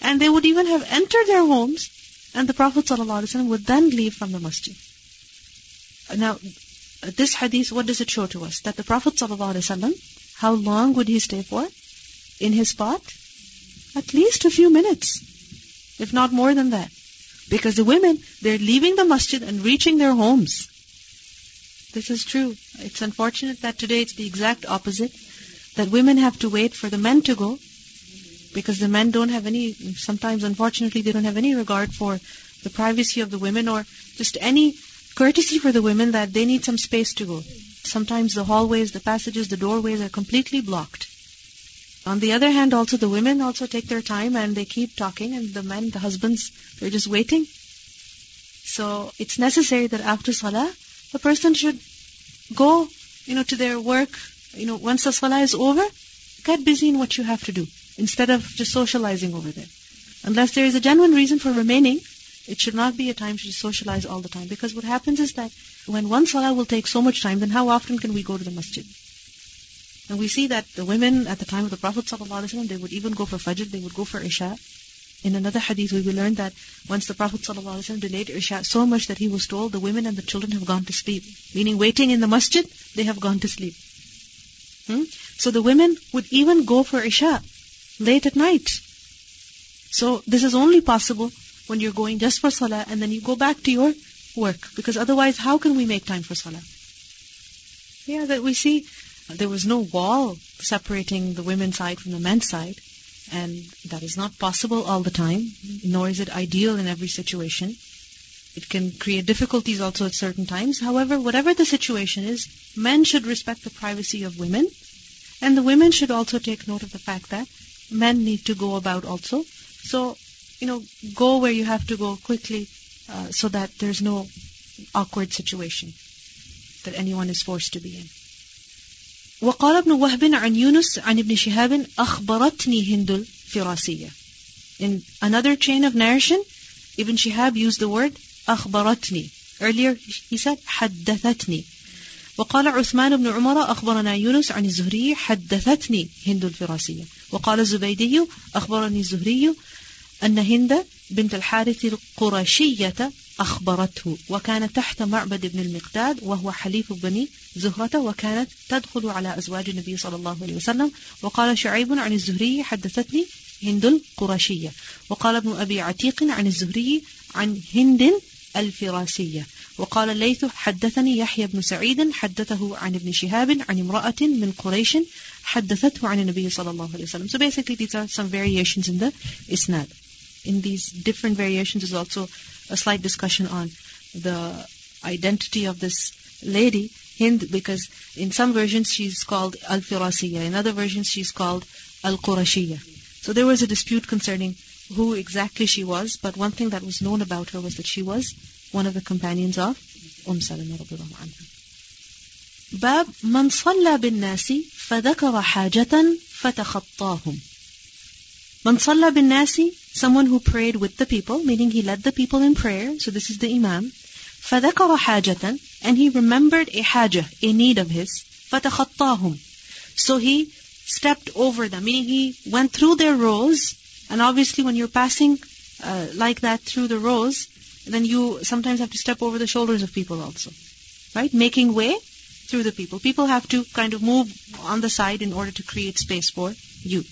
and they would even have entered their homes, and the Prophet sallallahu alaihi wasallam would then leave from the masjid. Now, uh, this hadith, what does it show to us? That the Prophet wasallam, how long would he stay for in his spot? At least a few minutes, if not more than that. Because the women, they're leaving the masjid and reaching their homes. this is true. It's unfortunate that today it's the exact opposite. That women have to wait for the men to go because the men don't have any, sometimes unfortunately they don't have any regard for the privacy of the women or just any courtesy for the women that they need some space to go. Sometimes the hallways, the passages, the doorways are completely blocked. On the other hand, also the women also take their time and they keep talking and the men, the husbands, they're just waiting. So it's necessary that after salah, the person should go, you know, to their work, you know, once the salah is over, get busy in what you have to do instead of just socializing over there. Unless there is a genuine reason for remaining, it should not be a time to socialize all the time. Because what happens is that when one salah will take so much time, then how often can we go to the masjid? And we see that the women at the time of the Prophet ﷺ, they would even go for Fajr, they would go for Isha. In another hadith, we will learn that once the Prophet ﷺ delayed Isha so much that he was told the women and the children have gone to sleep. Meaning waiting in the masjid, they have gone to sleep. Hmm? So the women would even go for Isha late at night. So this is only possible when you're going just for salah and then you go back to your work. Because otherwise, how can we make time for salah? Yeah, that we see there was no wall separating the women's side from the men's side. And that is not possible all the time, nor is it ideal in every situation. It can create difficulties also at certain times. However, whatever the situation is, men should respect the privacy of women, and the women should also take note of the fact that men need to go about also. So you know, go where you have to go quickly uh, so that there's no awkward situation that anyone is forced to be in. وقال ابن وهب عن يونس عن ابن شهاب أخبرتني هند الفراسية. In another chain of narration, Ibn Shihab used the word أخبرتني. Earlier he said حدثتني. وقال عثمان بن عمر أخبرنا يونس عن الزهري حدثتني هند الفراسية. وقال الزبيدي أخبرني الزهري أن هند بنت الحارث القرشية أخبرته وكانت تحت معبد بن المقداد وهو حليف بني زهرة وكانت تدخل على أزواج النبي صلى الله عليه وسلم. وقال شعيب عن الزهري حدثتني هند القرشية وقال ابن أبي عتيق عن الزهري عن هند الفراسية. وقال الليث حدثني يحيى بن سعيد حدثه عن ابن شهاب عن امرأة من قريش حدثته عن النبي صلى الله عليه وسلم. So basically these are some variations in the isnad. in these different variations is also a slight discussion on the identity of this lady, Hind, because in some versions she's called Al-Firasiyya, in other versions she's called Al-Qurashiyya. So there was a dispute concerning who exactly she was, but one thing that was known about her was that she was one of the companions of Umm Salama radiallahu anha. باب من صلى بالناس فذكر حاجة فتخطاهم Man salla bin nasi, someone who prayed with the people, meaning he led the people in prayer, so this is the imam. فَذَكَرَ حَاجَةً And he remembered a haja, a need of his. فَتَخَطَّاهُمْ So he stepped over them, meaning he went through their rows, and obviously when you're passing uh, like that through the rows, then you sometimes have to step over the shoulders of people also. Right? Making way through the people. People have to kind of move on the side in order to create space for you.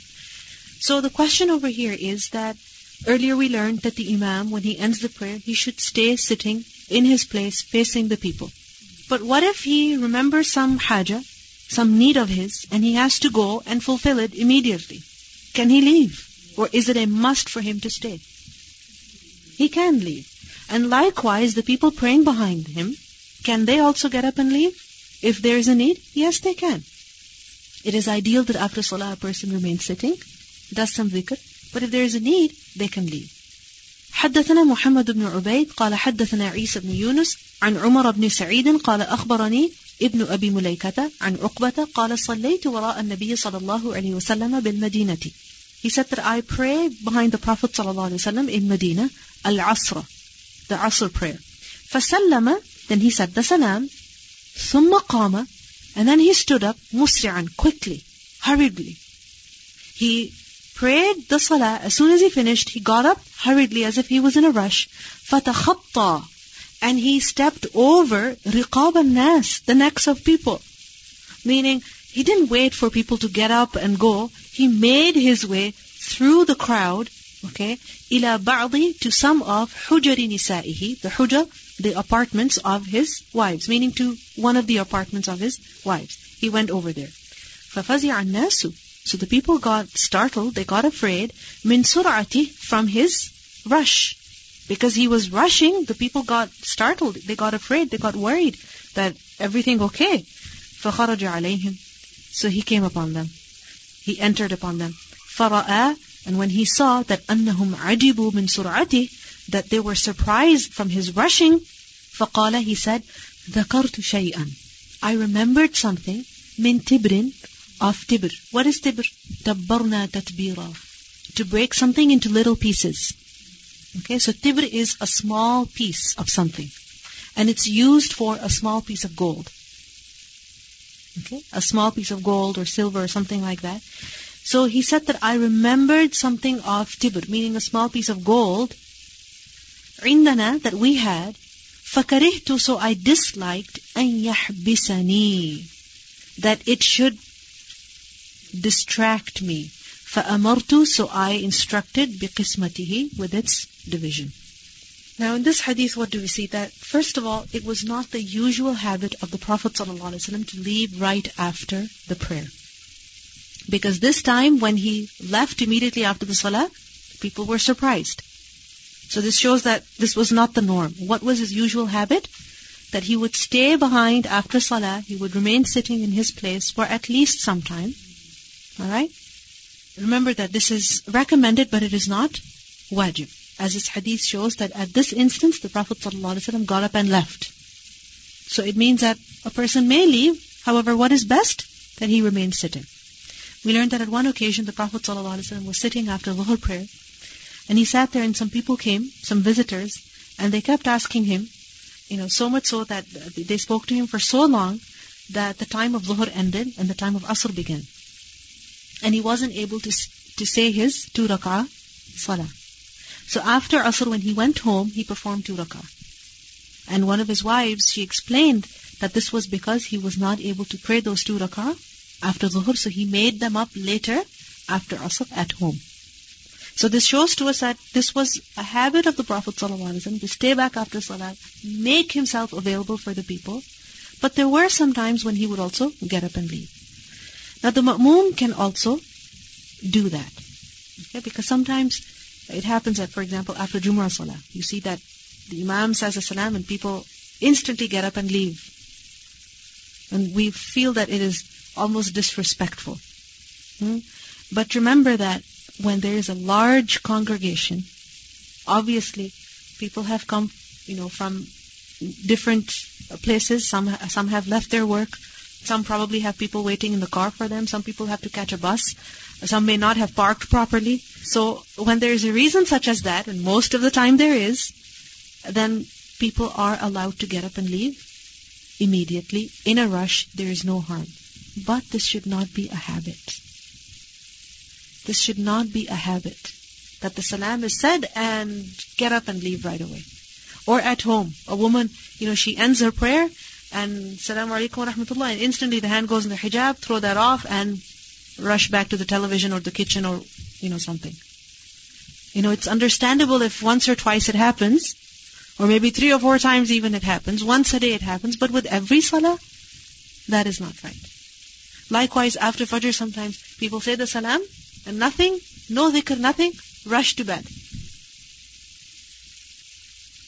So the question over here is that earlier we learned that the Imam, when he ends the prayer, he should stay sitting in his place facing the people. But what if he remembers some haja, some need of his, and he has to go and fulfill it immediately? Can he leave? Or is it a must for him to stay? He can leave. And likewise, the people praying behind him, can they also get up and leave? If there is a need, yes, they can. It is ideal that after salah a person remains sitting, does some dhikr. But if there is a need, they can leave. حدثنا محمد بن عبيد قال حدثنا عيسى بن يونس عن عمر بن سعيد قال أخبرني ابن أبي مليكة عن عقبة قال صليت وراء النبي صلى الله عليه وسلم بالمدينة He said that I prayed behind the Prophet صلى الله عليه وسلم in Medina العصر the Asr prayer فسلم then he said the salam ثم قام and then he stood up مسرعا quickly hurriedly he prayed the salah. As soon as he finished, he got up hurriedly as if he was in a rush. فَتَخَطَّى And he stepped over riqab nas the necks of people. Meaning, he didn't wait for people to get up and go. He made his way through the crowd Okay? إِلَى بَعْضِ To some of حُجَرِ نِسَائِهِ The huja, the apartments of his wives. Meaning to one of the apartments of his wives. He went over there. فَفَزِعَ النَّاسُ So the people got startled, they got afraid. مِن سُرْعَتِهِ From his rush. Because he was rushing, the people got startled, they got afraid, they got worried that everything okay. فَخَرَجَ عَلَيْهِمْ So he came upon them. He entered upon them. فَرَأَى And when he saw that أَنَّهُمْ عَجِبُوا مِن سُرْعَتِهِ That they were surprised from his rushing, فَقَالَ He said, ذَكَرْتُ شَيْئًا I remembered something, min tibrin, of tibr. What is tibr? دَبَّرْنَا تَتْبِيرًا To break something into little pieces. Okay, so tibr is a small piece of something. And it's used for a small piece of gold. Okay, a small piece of gold or silver or something like that. So he said that I remembered something of tibr, meaning a small piece of gold, عندنا, that we had, فكرهت, so I disliked, أن يحبسني, that it should distract me. فأمرت, so I instructed بقسمته, with its division. Now in this hadith, what do we see? That first of all, it was not the usual habit of the Prophet ﷺ to leave right after the prayer. Because this time, when he left immediately after the salah, people were surprised. So this shows that this was not the norm. What was his usual habit? That he would stay behind after salah, he would remain sitting in his place for at least some time. Alright? Remember that this is recommended, but it is not wajib. As this hadith shows that at this instance, the Prophet ﷺ got up and left. So it means that a person may leave, however, what is best? That he remains sitting. We learned that at one occasion the Prophet ﷺ was sitting after Dhuhr prayer, and he sat there and some people came, some visitors, and they kept asking him, you know, so much so that they spoke to him for so long that the time of Dhuhr ended and the time of Asr began. And he wasn't able to, to say his two rak'ah salah. So after Asr, when he went home, he performed two rak'ah. And one of his wives, she explained that this was because he was not able to pray those two rak'ah after Dhuhr, so he made them up later after Asr at home. So this shows to us that this was a habit of the Prophet ﷺ to stay back after Salah, make himself available for the people. But there were some times when he would also get up and leave. Now the ma'moom can also do that. Okay? Because sometimes it happens that, for example, after Jumu'ah Salah, you see that the Imam says a salam and people instantly get up and leave. And we feel that it is almost disrespectful. Hmm? But remember that when there is a large congregation, obviously people have come, you know, from different places. Some some have left their work. Some probably have people waiting in the car for them. Some people have to catch a bus. Some may not have parked properly. So when there is a reason such as that, and most of the time there is, then people are allowed to get up and leave immediately. In a rush, there is no harm. But this should not be a habit. This should not be a habit. That the salam is said and get up and leave right away. Or at home, a woman, you know, she ends her prayer and salam alaikum wa rahmatullah and instantly the hand goes in the hijab, throw that off and rush back to the television or the kitchen or, you know, something. You know, it's understandable if once or twice it happens, or maybe three or four times even it happens, once a day it happens, but with every salah, that is not right. Likewise, after Fajr sometimes people say the salam and nothing, no dhikr, nothing, rush to bed.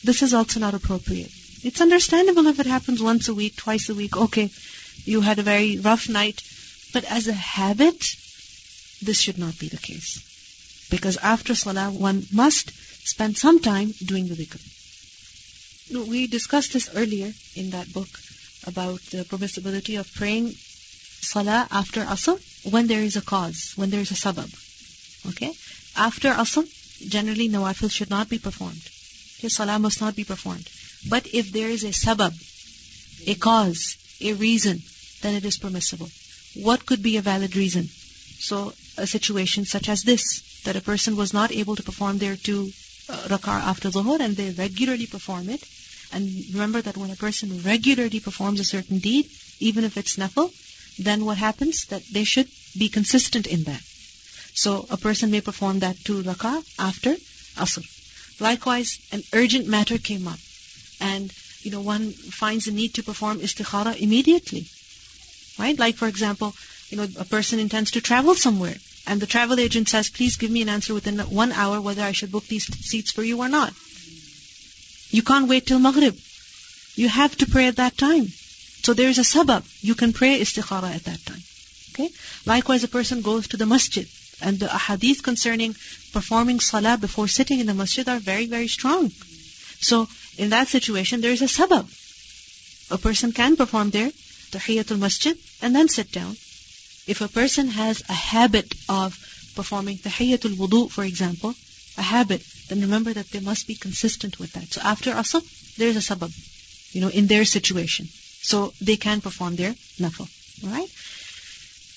This is also not appropriate. It's understandable if it happens once a week, twice a week, okay, you had a very rough night, but as a habit, this should not be the case. Because after salah, one must spend some time doing the dhikr. We discussed this earlier in that book about the permissibility of praying salah after asr when there is a cause, when there is a sabab. Okay? After asr, generally nawafil should not be performed. Okay, salah must not be performed. But if there is a sabab, a cause, a reason, then it is permissible. What could be a valid reason? So, a situation such as this, that a person was not able to perform their two uh, rak'ah after dhuhr and they regularly perform it. And remember that when a person regularly performs a certain deed, even if it's nafil, then what happens? That they should be consistent in that. So a person may perform that two rak'ah after asr. Likewise, an urgent matter came up. And, you know, one finds the need to perform istikhara immediately. Right? Like, for example, you know, a person intends to travel somewhere. And the travel agent says, please give me an answer within one hour whether I should book these seats for you or not. You can't wait till Maghrib. You have to pray at that time. So there is a sabab. You can pray istikhara at that time. Okay? Likewise, a person goes to the masjid. And the ahadith concerning performing salah before sitting in the masjid are very, very strong. So, in that situation, there is a sabab. A person can perform there, tahiyatul masjid, and then sit down. If a person has a habit of performing tahiyatul wudu, for example, a habit, then remember that they must be consistent with that. So after asr, there is a sabab, you know, in their situation. So they can perform their nafil. Alright?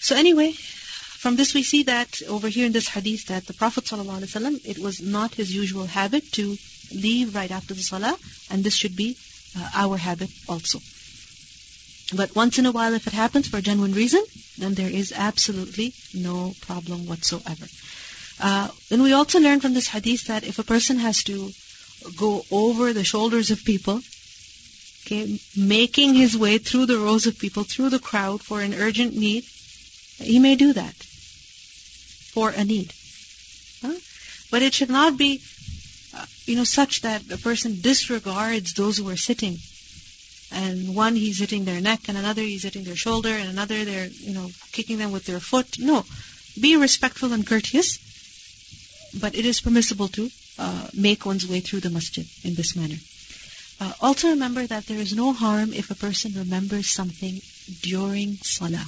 So anyway, from this we see that over here in this hadith that the Prophet ﷺ, it was not his usual habit to leave right after the salah, and this should be uh, our habit also. But once in a while, if it happens for a genuine reason, then there is absolutely no problem whatsoever. Uh, and we also learn from this hadith that if a person has to go over the shoulders of people, okay, making his way through the rows of people, through the crowd for an urgent need, he may do that for a need. Huh? But it should not be, you know, such that a person disregards those who are sitting and one he's hitting their neck, and another he's hitting their shoulder, and another they're, you know, kicking them with their foot. No. Be respectful and courteous, but it is permissible to uh, make one's way through the masjid in this manner. Uh, also remember that there is no harm if a person remembers something during salah.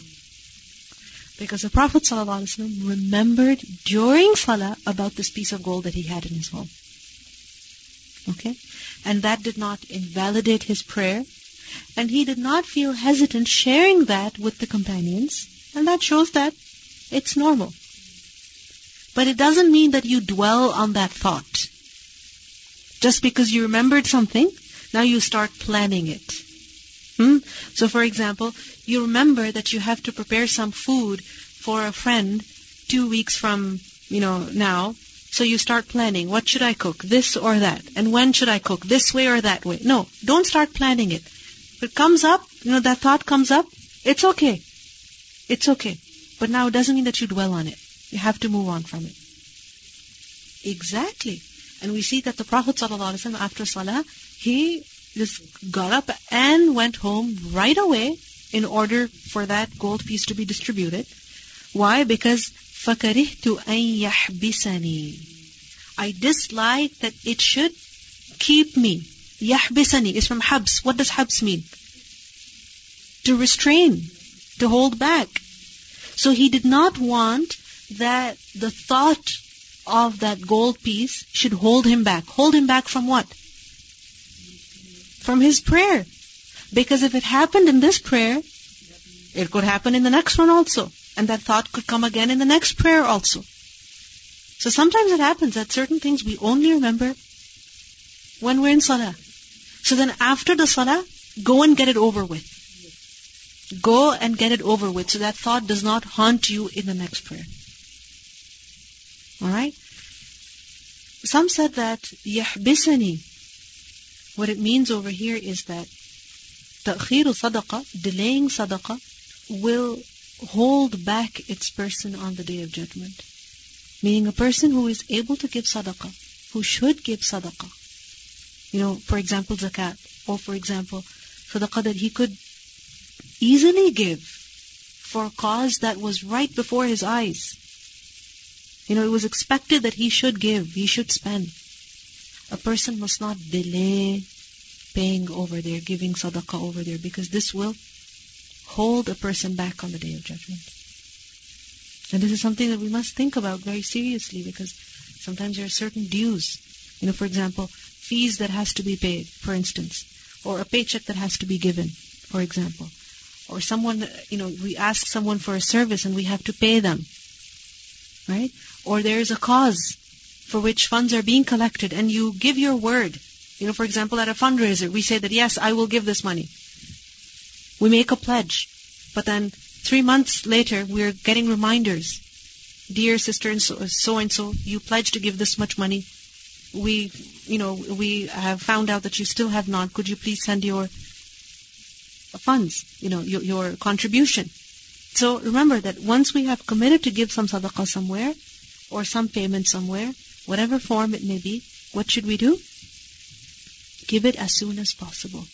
Because the Prophet ﷺ remembered during salah about this piece of gold that he had in his home. Okay? And that did not invalidate his prayer and he did not feel hesitant sharing that with the companions. And that shows that it's normal. But it doesn't mean that you dwell on that thought. Just because you remembered something, now you start planning it. Hmm? So for example, you remember that you have to prepare some food for a friend two weeks from, you know, now. So you start planning, what should I cook? This or that? And when should I cook? This way or that way? No, don't start planning it. If it comes up, you know, that thought comes up, it's okay. It's okay. But now it doesn't mean that you dwell on it. You have to move on from it. Exactly. And we see that the Prophet ﷺ after Salah, he just got up and went home right away in order for that gold piece to be distributed. Why? Because فَكَرِهْتُ أَن يَحْبِسَنِي I dislike that it should keep me Yahbisani is from habs. What does habs mean? To restrain, to hold back. So he did not want that the thought of that gold piece should hold him back. Hold him back from what? From his prayer. Because if it happened in this prayer, it could happen in the next one also. And that thought could come again in the next prayer also. So sometimes it happens that certain things we only remember when we're in salah. So then after the salah, go and get it over with. Go and get it over with so that thought does not haunt you in the next prayer. Alright? Some said that yahbisani. What it means over here is that ta'khiru sadaqah, delaying sadaqah, will hold back its person on the day of judgment. Meaning a person who is able to give sadaqah, who should give sadaqah, you know, for example, zakat, or for example, sadaqah that he could easily give for a cause that was right before his eyes. You know, it was expected that he should give, he should spend. A person must not delay paying over there, giving sadaqah over there, because this will hold a person back on the day of judgment. And this is something that we must think about very seriously because sometimes there are certain dues. You know, for example, fees that has to be paid, for instance, or a paycheck that has to be given, for example, or someone, you know, we ask someone for a service and we have to pay them, right? Or there is a cause for which funds are being collected and you give your word. You know, for example, at a fundraiser, we say that yes, I will give this money. We make a pledge, but then three months later, we're getting reminders. dear sister and so, and so, you pledged to give this much money. We, you know, we have found out that you still have not. Could you please send your funds, you know, your, your contribution? So remember that once we have committed to give some sadaqah somewhere, or some payment somewhere, whatever form it may be, what should we do? Give it as soon as possible.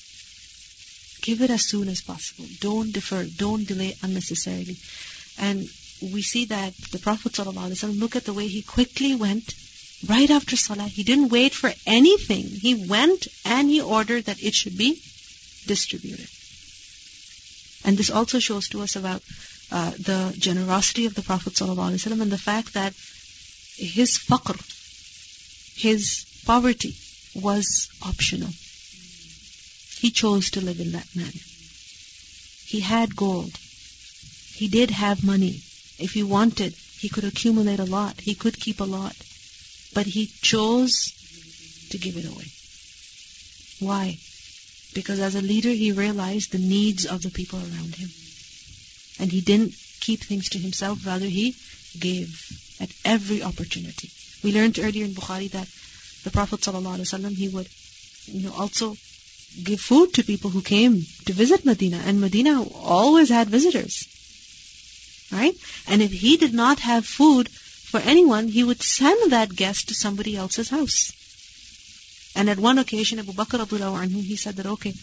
Give it as soon as possible. Don't defer. Don't delay unnecessarily. And we see that the Prophet ﷺ, look at the way he quickly went right after Salah. He didn't wait for anything. He went and he ordered that it should be distributed. And this also shows to us about uh, the generosity of the Prophet ﷺ and the fact that his faqr, his poverty, was optional. He chose to live in that manner. He had gold. He did have money. If he wanted, he could accumulate a lot. He could keep a lot. But he chose to give it away. Why? Because as a leader, he realized the needs of the people around him. And he didn't keep things to himself, rather he gave at every opportunity. We learned earlier in Bukhari that the Prophet ﷺ, he would you know, also give food to people who came to visit Medina. And Medina always had visitors. Right? And if he did not have food for anyone, he would send that guest to somebody else's house. And at one occasion, Abu Bakr anhu, he said that, okay,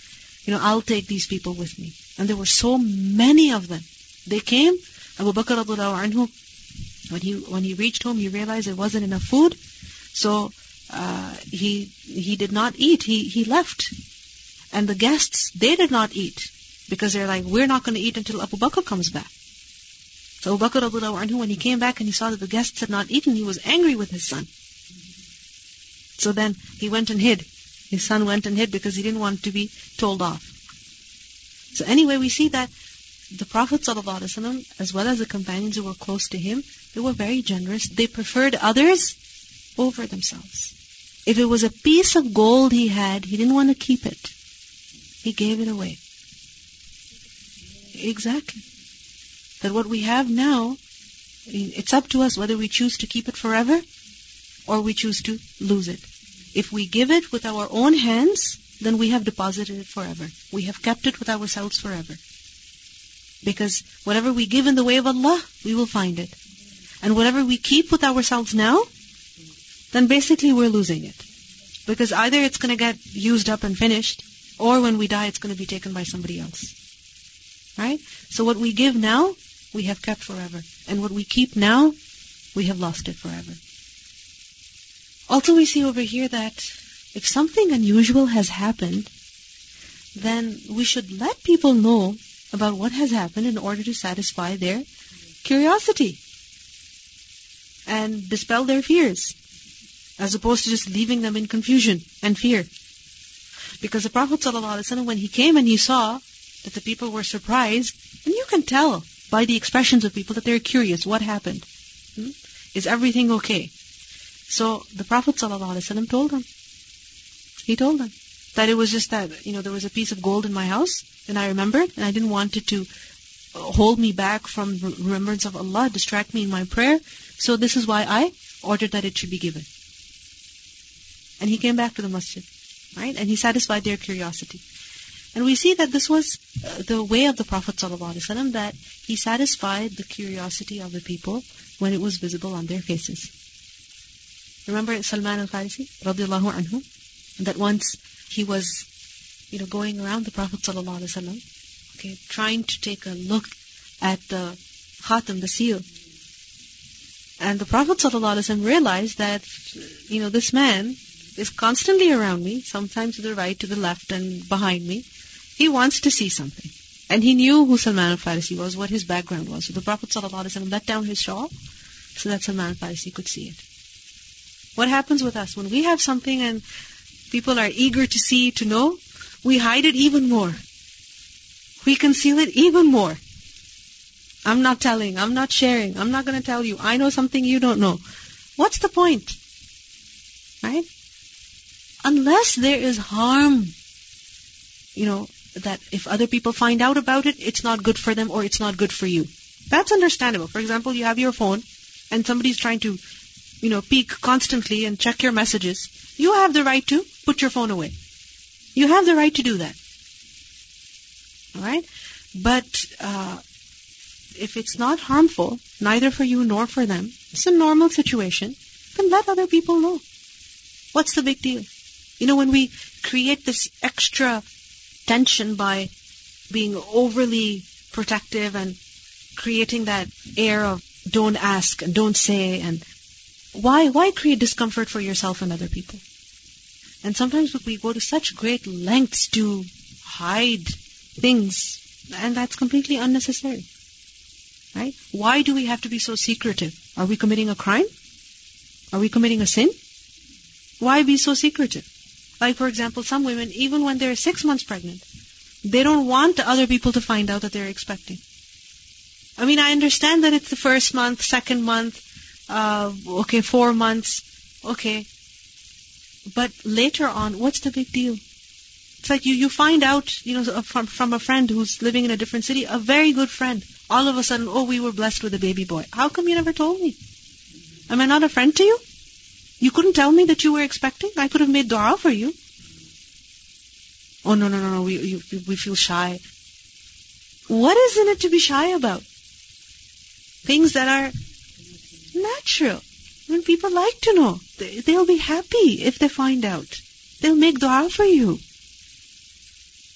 you know, I'll take these people with me. And there were so many of them. They came, Abu Bakr anhu, when he, when he reached home, he realized there wasn't enough food. So, uh, he, he did not eat. He, he left. And the guests, they did not eat. Because they're like, we're not going to eat until Abu Bakr comes back. So Abu Bakr anhu, when he came back and he saw that the guests had not eaten, he was angry with his son. So then he went and hid. His son went and hid because he didn't want to be told off. So anyway, we see that the Prophet ﷺ, as well as the companions who were close to him, they were very generous. They preferred others over themselves. If it was a piece of gold he had, he didn't want to keep it. He gave it away. Exactly that what we have now, it's up to us whether we choose to keep it forever or we choose to lose it. If we give it with our own hands, then we have deposited it forever. We have kept it with ourselves forever. Because whatever we give in the way of Allah, we will find it. And whatever we keep with ourselves now, then basically we're losing it. Because either it's going to get used up and finished, or when we die, it's going to be taken by somebody else. Right? So what we give now, we have kept forever. And what we keep now, we have lost it forever. Also, we see over here that if something unusual has happened, then we should let people know about what has happened in order to satisfy their curiosity and dispel their fears, as opposed to just leaving them in confusion and fear. Because the Prophet ﷺ, when he came and he saw that the people were surprised, and you can tell by the expressions of people that they're curious. What happened? Hmm? Is everything okay? So the Prophet ﷺ told them. He told them that it was just that, you know, there was a piece of gold in my house, and I remembered, and I didn't want it to uh, hold me back from remembrance of Allah, distract me in my prayer. So this is why I ordered that it should be given. And he came back to the masjid, right? And he satisfied their curiosity. And we see that this was uh, the way of the Prophet ﷺ that he satisfied the curiosity of the people when it was visible on their faces. Remember Salman al-Farisi, radiallahu anhu, that once he was, you know, going around the Prophet ﷺ, okay, trying to take a look at the khatam, the seal. And the Prophet ﷺ realized that, you know, this man is constantly around me, sometimes to the right, to the left, and behind me. He wants to see something. And he knew who Salman al-Farisi was, what his background was. So the Prophet let down his shawl so that Salman al-Farisi could see it. What happens with us? When we have something and people are eager to see, to know, we hide it even more. We conceal it even more. I'm not telling, I'm not sharing, I'm not going to tell you. I know something you don't know. What's the point? Right? Unless there is harm, you know, that if other people find out about it, it's not good for them or it's not good for you. That's understandable. For example, you have your phone and somebody's trying to, you know, peek constantly and check your messages, you have the right to put your phone away. You have the right to do that. Alright? But, uh, if it's not harmful, neither for you nor for them, it's a normal situation, then let other people know. What's the big deal? You know, when we create this extra tension by being overly protective and creating that air of don't ask and don't say and why why create discomfort for yourself and other people? And sometimes we go to such great lengths to hide things and that's completely unnecessary. Right? Why do we have to be so secretive? Are we committing a crime? Are we committing a sin? Why be so secretive? Like, for example, some women, even when they're six months pregnant, they don't want other people to find out that they're expecting. I mean, I understand that it's the first month, second month, uh, okay, four months, okay. But later on, what's the big deal? It's like you, you find out, you know, from, from a friend who's living in a different city, a very good friend. All of a sudden, oh, we were blessed with a baby boy. How come you never told me? Am I not a friend to you? You couldn't tell me that you were expecting? I could have made dua for you. Oh, no, no, no, no, we, you, we feel shy. What is in it to be shy about? Things that are natural. When people like to know, they, they'll be happy if they find out. They'll make dua for you.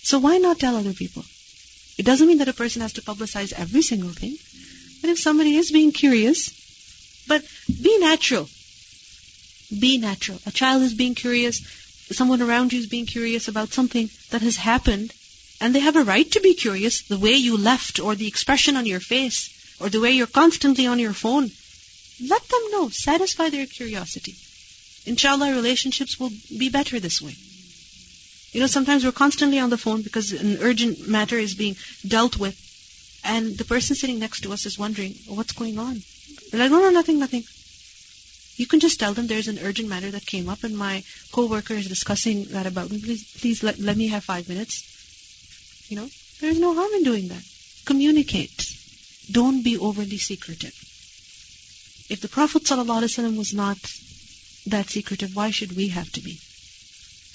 So why not tell other people? It doesn't mean that a person has to publicize every single thing. But if somebody is being curious, but be natural. Be natural. A child is being curious, someone around you is being curious about something that has happened, and they have a right to be curious. The way you left, or the expression on your face, or the way you're constantly on your phone, let them know. Satisfy their curiosity. Inshallah, relationships will be better this way. You know, sometimes we're constantly on the phone because an urgent matter is being dealt with, and the person sitting next to us is wondering, what's going on? They're like, no, no, nothing, nothing. You can just tell them there's an urgent matter that came up and my coworker is discussing that about me. Please, please let, let me have five minutes. You know, there's no harm in doing that. Communicate. Don't be overly secretive. If the Prophet ﷺ was not that secretive, why should we have to be?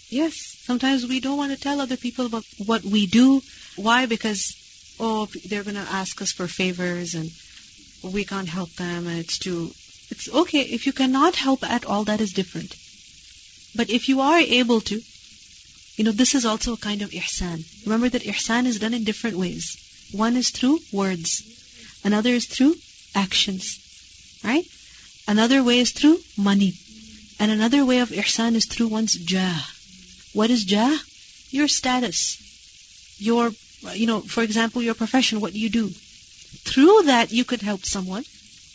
Yes, sometimes we don't want to tell other people about what we do. Why? Because, oh, they're going to ask us for favors and we can't help them and it's too it's okay. If you cannot help at all, that is different. But if you are able to, you know, this is also a kind of ihsan. Remember that ihsan is done in different ways. One is through words. Another is through actions. Right? Another way is through money. And another way of ihsan is through one's jah. What is jah? Your status. Your, you know, for example, your profession, what you do. Through that you could help someone.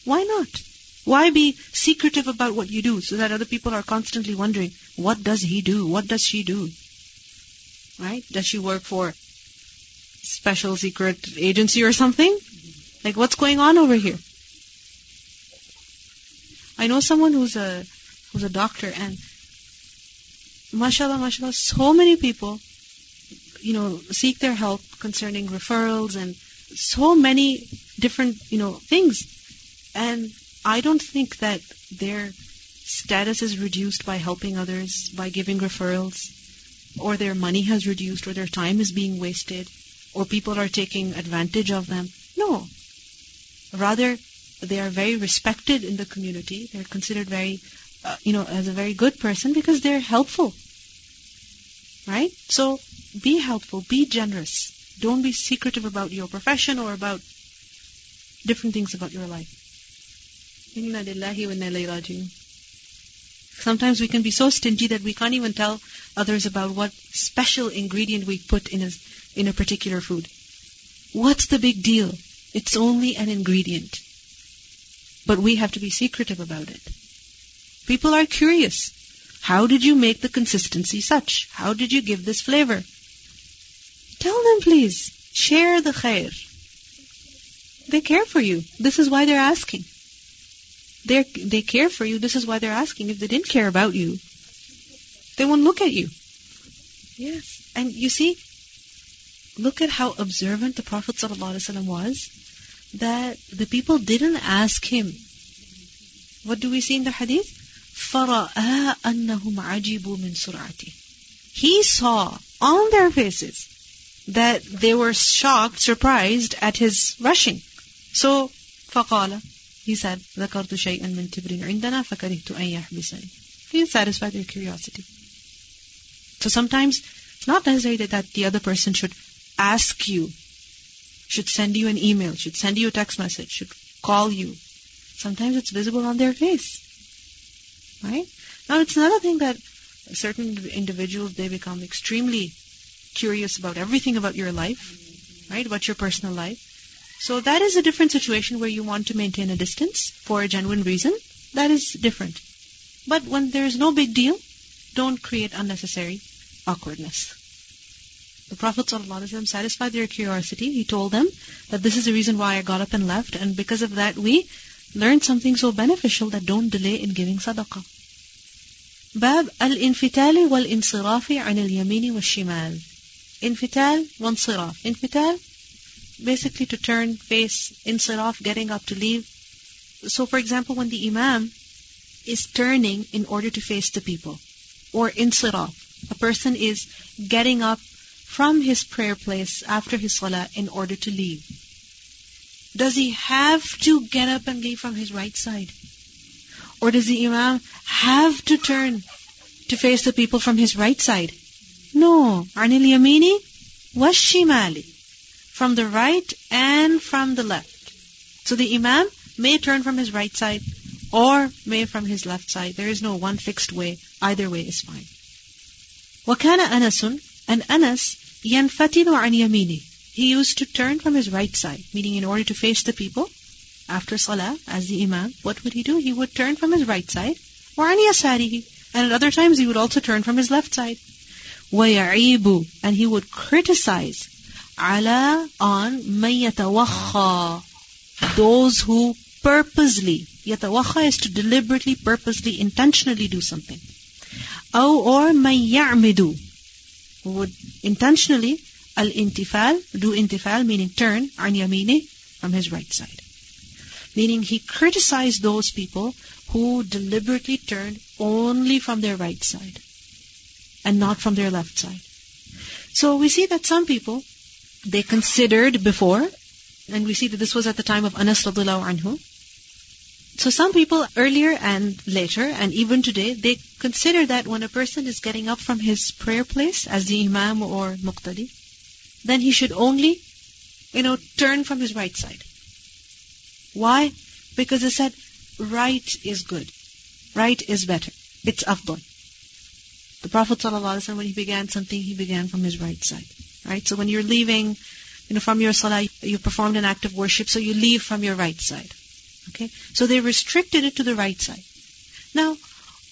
Why not? Why be secretive about what you do so that other people are constantly wondering, what does he do? What does she do? Right? Does she work for special secret agency or something? Like what's going on over here? I know someone who's a who's a doctor and mashallah, mashallah, so many people, you know, seek their help concerning referrals and so many different, you know, things. And I don't think that their status is reduced by helping others, by giving referrals, or their money has reduced, or their time is being wasted, or people are taking advantage of them. No. Rather, they are very respected in the community. They're considered very, uh, you know, as a very good person because they're helpful. Right? So, be helpful, be generous. Don't be secretive about your profession or about different things about your life. Sometimes we can be so stingy that we can't even tell others about what special ingredient we put in a, in a particular food. What's the big deal? It's only an ingredient. But we have to be secretive about it. People are curious. How did you make the consistency such? How did you give this flavor? Tell them please. Share the khair. They care for you. This is why they're asking they they care for you. This is why they're asking. If they didn't care about you, they won't look at you. Yes. And you see, look at how observant the Prophet ﷺ was, that the people didn't ask him What do we see in the hadith? فَرَأَى أَنَّهُمْ عَجِبُوا مِنْ سُرْعَتِهِ He saw on their faces that they were shocked, surprised at his rushing. So, فَقَالَ He said, ذَكَرْتُ شَيْئًا مِنْ تِبْرٍ عِنْدَنَا فَكَرِهْتُ أَنْ يَحْبِسَنِي He satisfied their curiosity. So sometimes, it's not necessary that, that the other person should ask you, should send you an email, should send you a text message, should call you. Sometimes it's visible on their face. Right? Now it's another thing that certain individuals, they become extremely curious about everything about your life, right? About your personal life. So that is a different situation where you want to maintain a distance for a genuine reason. That is different. But when there is no big deal, don't create unnecessary awkwardness. The Prophet ﷺ satisfied their curiosity. He told them that this is the reason why I got up and left, and because of that we learned something so beneficial that don't delay in giving sadaqah. باب الانفتال والانصراف عن اليمين والشمال انفتال وانصراف انفتال basically to turn face insiraf getting up to leave so for example when the imam is turning in order to face the people or insiraf a person is getting up from his prayer place after his salah in order to leave does he have to get up and leave from his right side or does the imam have to turn to face the people from his right side? No. Anil yamini washimali From the right and from the left. So the imam may turn from his right side or may from his left side. There is no one fixed way. Either way is fine. وكان أنس and Anas ينفتل عن يمينه. He used to turn from his right side, meaning in order to face the people, after salah as the imam, what would he do? He would turn from his right side, وعن يساره, and at other times he would also turn from his left side. ويعيب, and he would criticize ala on mayyatawakha those who purposely yatawakha is to deliberately purposely intentionally do something. أو or mayyamidu would intentionally al intifal do intifal meaning turn an from his right side. Meaning he criticized those people who deliberately turned only from their right side and not from their left side. So we see that some people they considered before, and we see that this was at the time of Anas radiallahu anhu. So some people earlier and later, and even today, they consider that when a person is getting up from his prayer place as the imam or muqtadi, then he should only, you know, turn from his right side. Why? Because they said, right is good. Right is better. It's afdal. The Prophet ﷺ, when he began something, he began from his right side. Right? So when you're leaving, you know, from your salah, you performed an act of worship, so you leave from your right side. Okay? So they restricted it to the right side. Now,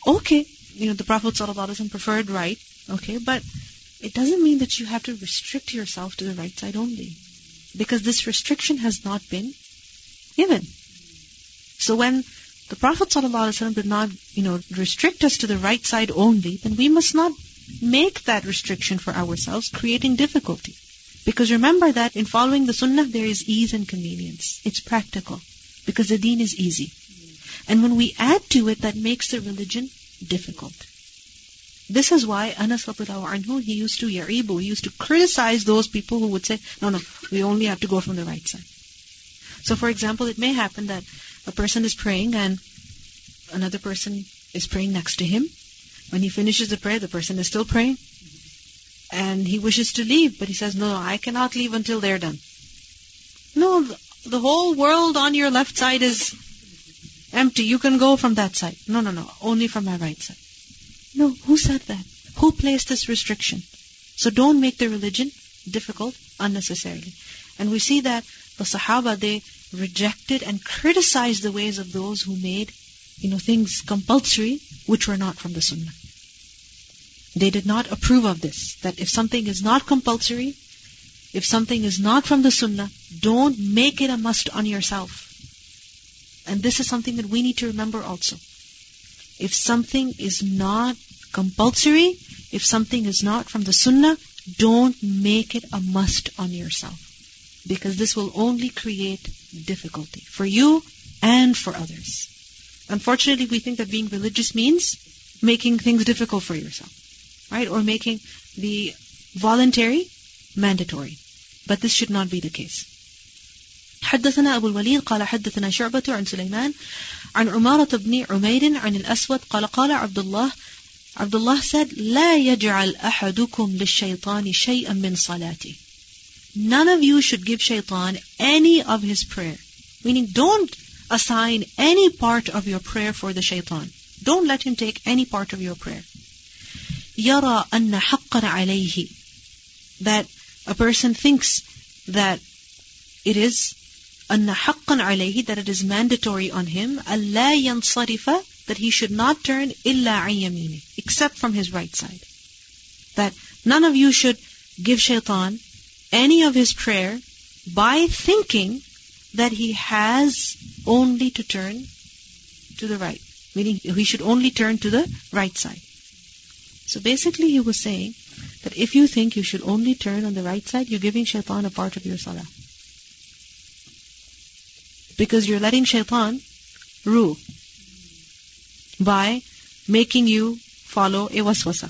okay, you know, the Prophet ﷺ preferred right, okay, but it doesn't mean that you have to restrict yourself to the right side only. Because this restriction has not been given. So when the Prophet ﷺ did not, you know, restrict us to the right side only, then we must not make that restriction for ourselves, creating difficulty. Because remember that in following the sunnah, there is ease and convenience. It's practical. Because the deen is easy. And when we add to it, that makes the religion difficult. This is why Anas anhu, he used to yaribu, he used to criticize those people who would say, no, no, we only have to go from the right side. So for example, it may happen that a person is praying and another person is praying next to him. When he finishes the prayer, the person is still praying. And he wishes to leave, but he says, no, I cannot leave until they're done. No, the whole world on your left side is empty. You can go from that side. No, no, no. Only from my right side. No, who said that? Who placed this restriction? So don't make the religion difficult unnecessarily. And we see that the Sahaba, they rejected and criticized the ways of those who made, you know, things compulsory which were not from the Sunnah. They did not approve of this. That if something is not compulsory, if something is not from the Sunnah, don't make it a must on yourself. And this is something that we need to remember also. If something is not compulsory, if something is not from the Sunnah, don't make it a must on yourself. Because this will only create difficulty for you and for others. Unfortunately, we think that being religious means making things difficult for yourself, right? Or making the voluntary mandatory. But this should not be the case. حدثنا أبو الوليد قال حدثنا شعبة عن سليمان عن عمارة بن عمير عن الأسود قال قال عبد الله عبد الله said لا يجعل أحدكم للشيطان شيئا من صلاته None of you should give shaitan any of his prayer. Meaning don't assign any part of your prayer for the shaitan. Don't let him take any part of your prayer. يرى أن حقا عليه that a person thinks that it is أن حقا عليه that it is mandatory on him ألا ينصرف that he should not turn إلا عن يمينه except from his right side. That none of you should give shaitan any of his prayer by thinking that he has only to turn to the right. Meaning he should only turn to the right side. So basically he was saying that if you think you should only turn on the right side, you're giving shaitan a part of your salah. Because you're letting shaitan rule by making you follow a waswasa.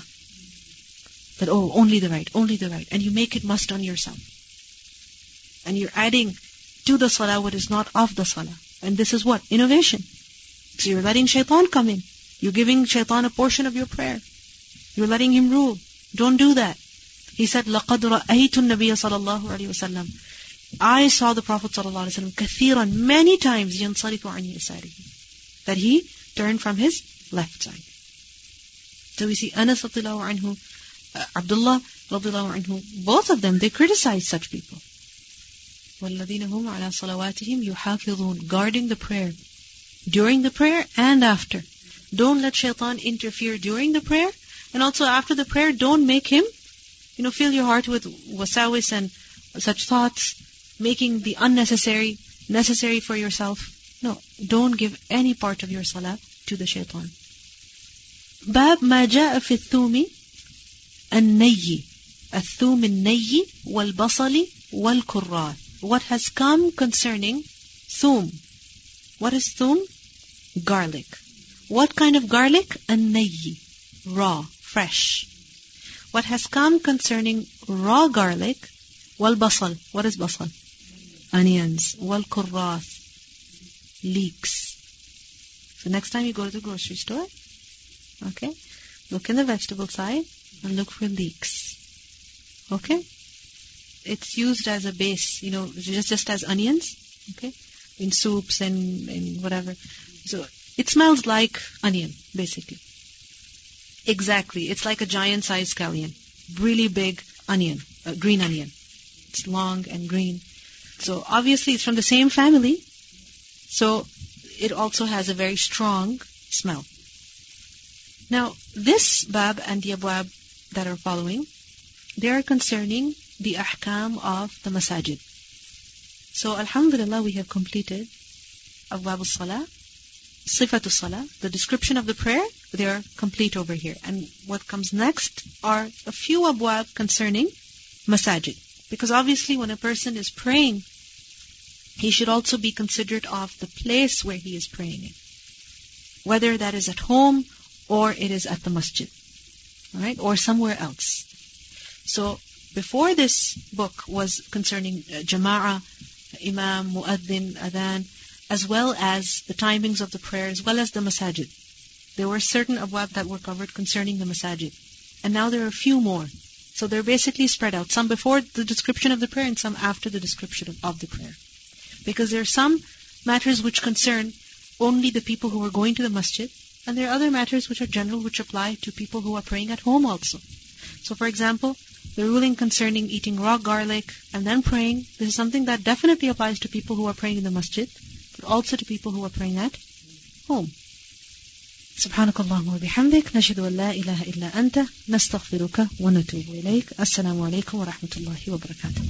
That, oh, only the right, only the right. And you make it must on yourself. And you're adding to the salah what is not of the salah. And this is what? Innovation. So you're letting shaitan come in. You're giving shaitan a portion of your prayer. You're letting him rule. Don't do that. He said, لَقَدْ رَأَيْتُ النَّبِيَّ صَلَى اللَّهُ عَلَيْهِ وَسَلَّمَ I saw the Prophet كثيرا many times ينصرف عن يساره that he turned from his left side. So we see Anas رضي الله عنه, Abdullah رضي الله عنه, both of them, they criticized such people. وَالَّذِينَ هُمْ عَلَى صَلَوَاتِهِمْ يُحَافِظُونَ Guarding the prayer. During the prayer and after. Don't let shaitan interfere during the prayer. And also after the prayer, don't make him, you know, fill your heart with wasawis and such thoughts, making the unnecessary necessary for yourself. No, don't give any part of your salah to the shaitan. باب ما جاء في الثوم الني الثوم الني والبصل والكراث what has come concerning thum. What is thum? Garlic. What kind of garlic? A nayi. Raw, fresh. What has come concerning raw garlic? Wal basal. What is basal? Onions. Wal kurrath. Leeks. So next time you go to the grocery store, okay, look in the vegetable side and look for leeks. Okay? It's used as a base, you know, just just as onions, okay, in soups and in whatever. So it smells like onion, basically. Exactly, it's like a giant-sized scallion, really big onion, a green onion. It's long and green. So obviously it's from the same family. So it also has a very strong smell. Now, this bab and the abwab that are following, they are concerning the ahkam of the masajid. So Alhamdulillah we have completed Abwab al-Salah, Sifat salah the description of the prayer, they are complete over here. And what comes next are a few abwab concerning masajid. Because obviously when a person is praying, he should also be considerate of the place where he is praying in. Whether that is at home or it is at the masjid. Right? Or somewhere else. So before this book was concerning uh, Jama'ah, Imam, Muaddin, Adhan, as well as the timings of the prayer, as well as the masajid. There were certain abwab that were covered concerning the masajid. And now there are a few more. So they're basically spread out. Some before the description of the prayer and some after the description of, of the prayer. Because there are some matters which concern only the people who are going to the masjid, and there are other matters which are general, which apply to people who are praying at home also. So for example, the ruling concerning eating raw garlic and then praying, this is something that definitely applies to people who are praying in the masjid, but also to people who are praying at home. سبحانك اللهم وبحمدك نشهد أن لا إله إلا أنت نستغفرك ونتوب إليك السلام عليكم ورحمة الله وبركاته